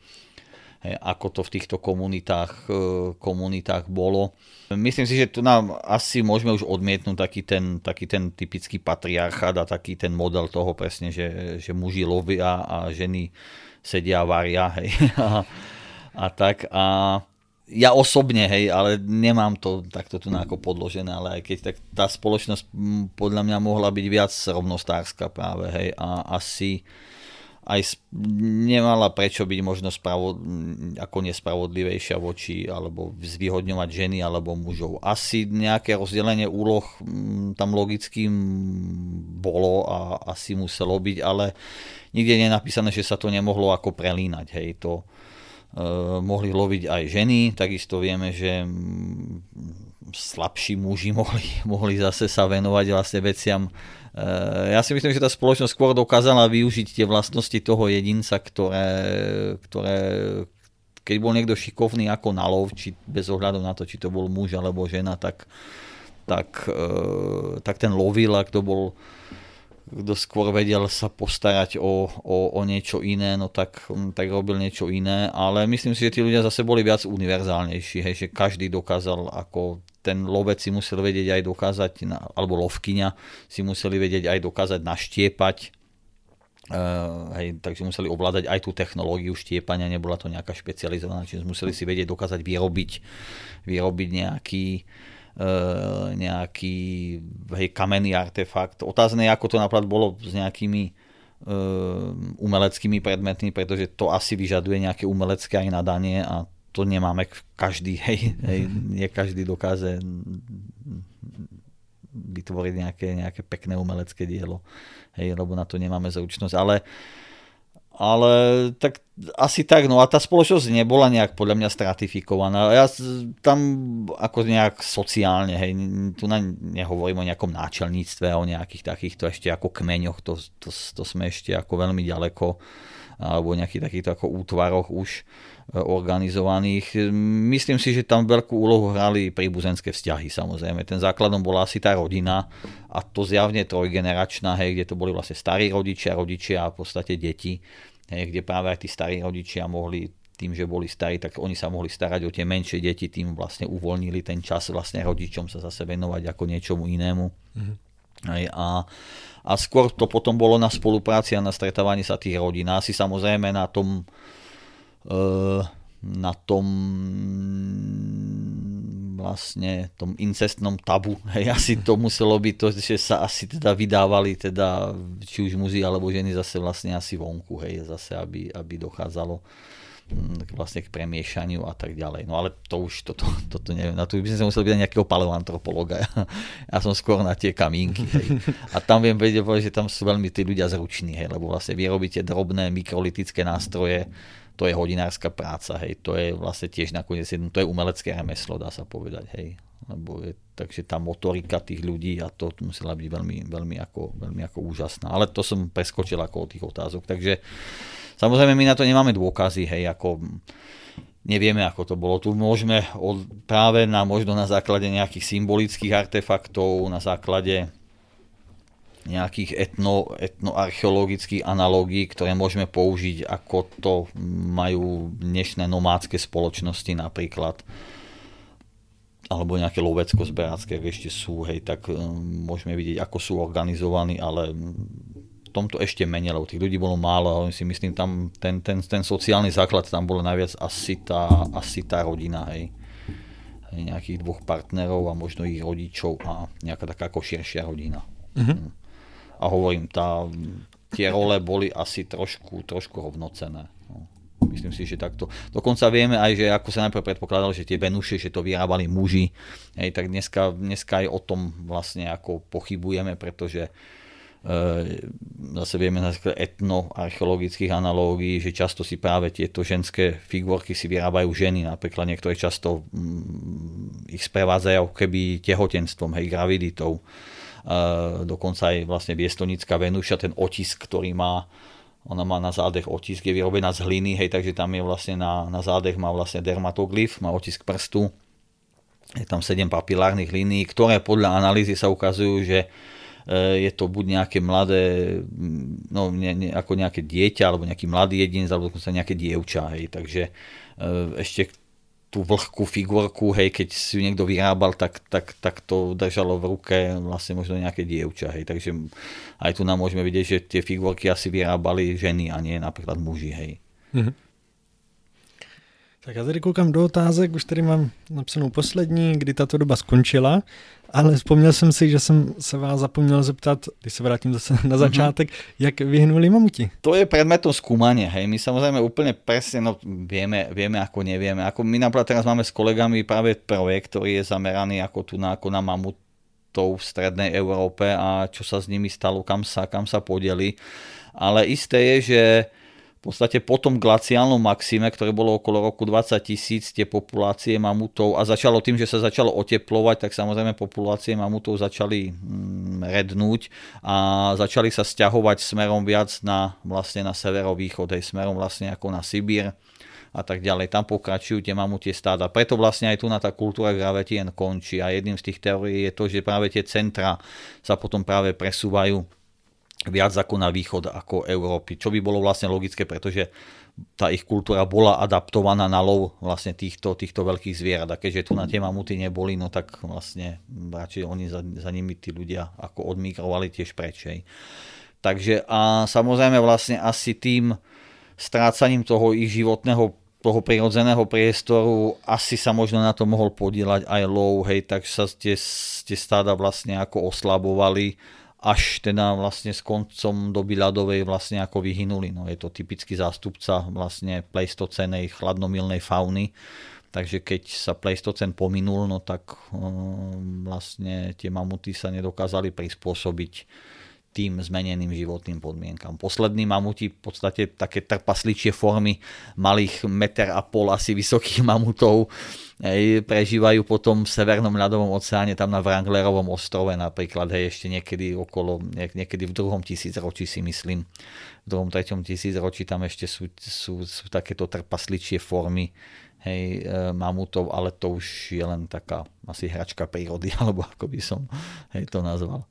ako to v týchto komunitách, e, komunitách bolo. Myslím si, že tu nám asi môžeme už odmietnúť taký ten, taký ten typický patriarchát a taký ten model toho presne, že, že muži lovia a ženy sedia a varia. Hej, (laughs) a, a tak. A ja osobne, hej, ale nemám to takto tu ako podložené, ale aj keď tak tá spoločnosť podľa mňa mohla byť viac rovnostárska práve, hej, a asi aj nemala prečo byť možno spravod, ako nespravodlivejšia voči alebo zvýhodňovať ženy alebo mužov. Asi nejaké rozdelenie úloh tam logicky bolo a asi muselo byť, ale nikde nie je napísané, že sa to nemohlo ako prelínať. Hej, to uh, mohli loviť aj ženy, takisto vieme, že slabší muži (laughs) mohli, mohli zase sa venovať vlastne veciam. Ja si myslím, že tá spoločnosť skôr dokázala využiť tie vlastnosti toho jedinca, ktoré, ktoré keď bol niekto šikovný ako na lov, či bez ohľadu na to, či to bol muž alebo žena, tak, tak, e, tak ten lovil a kto bol kto skôr vedel sa postarať o, o, o niečo iné, no tak, tak robil niečo iné, ale myslím si, že tí ľudia zase boli viac univerzálnejší, hej, že každý dokázal ako ten lovec si musel vedieť aj dokázať, alebo lovkyňa si museli vedieť aj dokázať naštiepať, Uh, hej, takže museli ovládať aj tú technológiu štiepania, nebola to nejaká špecializovaná, čiže museli si vedieť dokázať vyrobiť, vyrobiť nejaký, uh, nejaký hej, kamenný artefakt. Otázne ako to napríklad bolo s nejakými uh, umeleckými predmetmi, pretože to asi vyžaduje nejaké umelecké aj nadanie a to nemáme každý, hej, hej, nie každý dokáže vytvoriť nejaké, nejaké pekné umelecké dielo, hej, lebo na to nemáme zaučnosť, ale ale tak asi tak, no a tá spoločnosť nebola nejak podľa mňa stratifikovaná. Ja tam ako nejak sociálne, hej, tu na, nehovorím o nejakom náčelníctve, o nejakých takýchto ešte ako kmeňoch, to, to, to sme ešte ako veľmi ďaleko, alebo nejakých takýchto ako útvaroch už organizovaných. Myslím si, že tam veľkú úlohu hrali príbuzenské vzťahy samozrejme. Ten základom bola asi tá rodina a to zjavne trojgeneračná, hej, kde to boli vlastne starí rodičia, rodičia a v podstate deti, hej, kde práve aj tí starí rodičia mohli tým, že boli starí, tak oni sa mohli starať o tie menšie deti, tým vlastne uvoľnili ten čas vlastne rodičom sa zase venovať ako niečomu inému. Mm-hmm. Hej, a, a skôr to potom bolo na spolupráci a na stretávaní sa tých rodín. Asi samozrejme na tom Eh, na tom vlastne tom incestnom tabu. Hej, asi to muselo byť to, že sa asi teda vydávali teda či už muži alebo ženy zase vlastne asi vonku, hej, zase aby, aby dochádzalo vlastne k premiešaniu a tak ďalej. No ale to už, toto, (laughs) toto neviem, na to by som musel byť nejakého paleoantropologa. Ja, (laughs) ja som skôr na tie kamínky. Hej. A tam viem vedieť, že tam sú veľmi tí ľudia zruční, hej, lebo vlastne vy robíte drobné mikrolitické nástroje, to je hodinárska práca, hej, to je vlastne tiež nakoniec jedno, to je umelecké remeslo, dá sa povedať, hej. Lebo je, takže tá motorika tých ľudí a to musela byť veľmi, veľmi, ako, veľmi ako úžasná. Ale to som preskočil ako od tých otázok. Takže samozrejme my na to nemáme dôkazy, hej, ako nevieme, ako to bolo. Tu môžeme od, práve na, možno na základe nejakých symbolických artefaktov, na základe nejakých etno, etnoarcheologických analógií, ktoré môžeme použiť, ako to majú dnešné nomádske spoločnosti napríklad alebo nejaké lovecko-zberácké, ešte sú, hej, tak um, môžeme vidieť, ako sú organizovaní, ale tomto ešte menej, lebo tých ľudí bolo málo, ale si myslím, tam ten, ten, ten sociálny základ tam bolo najviac asi tá, asi tá rodina, hej. hej. Nejakých dvoch partnerov a možno ich rodičov a nejaká taká ako širšia rodina. Mm-hmm a hovorím, tá, tie role boli asi trošku, trošku rovnocené. No. Myslím si, že takto. Dokonca vieme aj, že ako sa najprv predpokladalo, že tie Venuše, že to vyrábali muži, hej, tak dneska, dneska aj o tom vlastne ako pochybujeme, pretože zase vieme na etnoarcheologických analógií, že často si práve tieto ženské figurky si vyrábajú ženy, napríklad niektoré často mm, ich sprevádzajú keby tehotenstvom, hej, graviditou. Dokonca aj vlastne viestonická Venuša, ten otisk, ktorý má ona má na zádech otisk, je vyrobená z hliny, hej, takže tam je vlastne na, na zádech má vlastne dermatoglyf, má otisk prstu, je tam 7 papilárnych línií, ktoré podľa analýzy sa ukazujú, že e, je to buď nejaké mladé, no ne, ne, ako nejaké dieťa, alebo nejaký mladý jedinec, alebo dokonca nejaké dievča, hej, takže e, ešte tú vlhkú figurku, hej, keď si ju niekto vyrábal, tak, tak, tak to držalo v ruke vlastne možno nejaké dievča, hej, takže aj tu nám môžeme vidieť, že tie figurky asi vyrábali ženy a nie napríklad muži, hej. Mm-hmm. Tak já tady koukám do otázek, už tady mám napsanou poslední, kdy tato doba skončila, ale vzpomněl jsem si, že jsem se vás zapomněl zeptat, když se vrátím zase na mhm. začátek, mm-hmm. jak vyhnuli mamuti. To je predmetom skúmania, hej, my samozrejme úplne presne, no vieme, vieme ako nevieme. Ako my napríklad teraz máme s kolegami práve projekt, ktorý je zameraný ako tu na, ako na mamutov v strednej Európe a čo sa s nimi stalo, kam sa, kam sa podeli. Ale isté je, že v podstate po tom glaciálnom maxime, ktoré bolo okolo roku 20 tisíc, tie populácie mamutov a začalo tým, že sa začalo oteplovať, tak samozrejme populácie mamutov začali mm, rednúť a začali sa stiahovať smerom viac na, vlastne na severovýchod, aj smerom vlastne ako na Sibír a tak ďalej. Tam pokračujú tie mamutie stáda. Preto vlastne aj tu na tá kultúra gravetien končí a jedným z tých teórií je to, že práve tie centra sa potom práve presúvajú viac ako na východ ako Európy, čo by bolo vlastne logické, pretože tá ich kultúra bola adaptovaná na lov vlastne týchto, týchto veľkých zvierat a keďže tu na tie mamuty neboli, no tak vlastne radšej oni za, za nimi tí ľudia ako odmigrovali tiež prečej. Takže a samozrejme vlastne asi tým strácaním toho ich životného toho prirodzeného priestoru asi sa možno na to mohol podielať aj lov, hej, tak sa tie, tie stáda vlastne ako oslabovali až teda vlastne s koncom doby ľadovej vlastne ako vyhynuli. No, je to typický zástupca vlastne pleistocenej chladnomilnej fauny, takže keď sa pleistocen pominul, no tak um, vlastne tie mamuty sa nedokázali prispôsobiť tým zmeneným životným podmienkam. Poslední mamuti v podstate také trpasličie formy malých meter a pol asi vysokých (laughs) mamutov hej, prežívajú potom v Severnom ľadovom oceáne, tam na Wranglerovom ostrove napríklad, hej, ešte niekedy okolo, niekedy v druhom tisícročí si myslím, v druhom, treťom tisícročí tam ešte sú, sú, sú takéto trpasličie formy hej, e, mamutov, ale to už je len taká asi hračka prírody, (laughs) alebo ako by som hej, to nazval.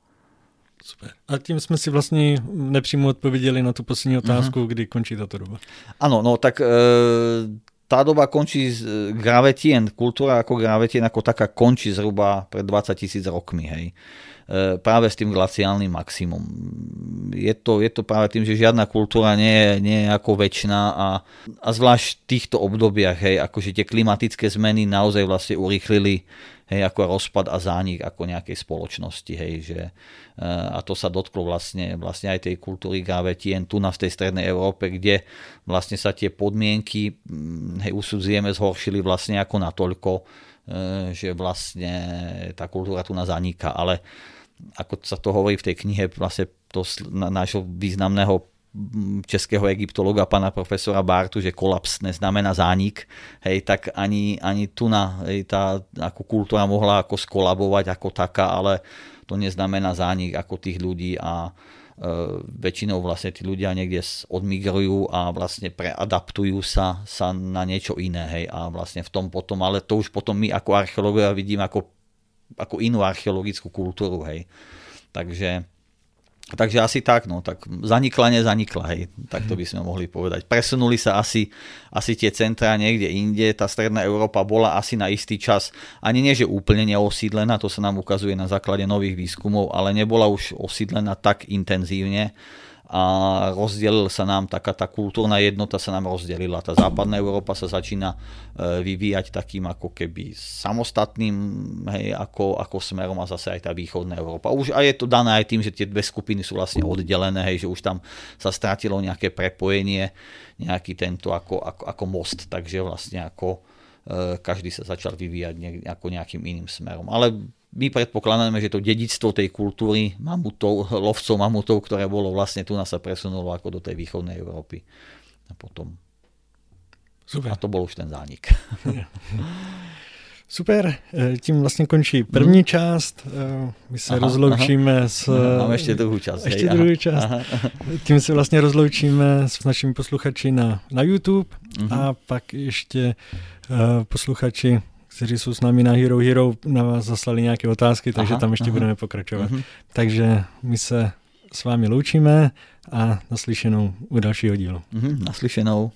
Super. A tím jsme si vlastně nepřímo odpověděli na tu poslední mhm. otázku, uh-huh. kdy končí tato doba. Ano, no tak e, tá doba končí, gravetien, kultúra ako gravetien ako taká končí zhruba pred 20 tisíc rokmi, hej. E, práve s tým glaciálnym maximum. Je to, je to práve tým, že žiadna kultúra nie je, nie je ako väčšiná a, a zvlášť v týchto obdobiach, hej, akože tie klimatické zmeny naozaj vlastne urýchlili hej, ako rozpad a zánik ako nejakej spoločnosti, hej, že a to sa dotklo vlastne, vlastne aj tej kultúry gavetien tu na v tej strednej Európe, kde vlastne sa tie podmienky mm, hej, usudzujeme zhoršili vlastne ako natoľko, e, že vlastne tá kultúra tu na zaniká, ale ako sa to hovorí v tej knihe vlastne to nášho významného českého egyptologa pana profesora Bartu, že kolaps neznamená zánik, hej, tak ani, ani tu na, hej, tá ako kultúra mohla ako skolabovať ako taká, ale to neznamená zánik ako tých ľudí a e, väčšinou vlastne tí ľudia niekde odmigrujú a vlastne preadaptujú sa, sa na niečo iné, hej, a vlastne v tom potom, ale to už potom my ako archeológovia vidím ako, ako inú archeologickú kultúru, hej. Takže Takže asi tak, no, tak zanikla, nezanikla, hej, tak to by sme mohli povedať. Presunuli sa asi, asi tie centrá niekde inde, tá stredná Európa bola asi na istý čas, ani nie, že úplne neosídlená, to sa nám ukazuje na základe nových výskumov, ale nebola už osídlená tak intenzívne, a rozdelil sa nám taká tá kultúrna jednota sa nám rozdelila. Tá západná Európa sa začína e, vyvíjať takým ako keby samostatným hej, ako, ako smerom a zase aj tá východná Európa. Už aj je to dané aj tým, že tie dve skupiny sú vlastne oddelené, hej, že už tam sa strátilo nejaké prepojenie, nejaký tento ako, ako, ako most, takže vlastne ako e, každý sa začal vyvíjať nejak, ako nejakým iným smerom. Ale my predpokladáme, že to dedictvo tej kultúry mamutov, lovcov mamutov, ktoré bolo vlastne tu nás sa presunulo ako do tej východnej Európy. A potom... Super. A to bol už ten zánik. (laughs) Super, e, tím vlastně končí první hmm. část. E, my se aha, rozloučíme aha. s... Máme ještě druhou část. Ještě hej, druhou část. Aha. (laughs) Tím se vlastně rozloučíme s našimi posluchači na, na YouTube uh-huh. a pak ještě uh, posluchači kteří jsou s námi na Hero Hero, na vás zaslali nějaké otázky, takže aha, tam ještě aha. budeme pokračovat. Uh-huh. Takže my se s vámi loučíme a naslyšenou u dalšího dílu. Uh-huh, naslyšenou.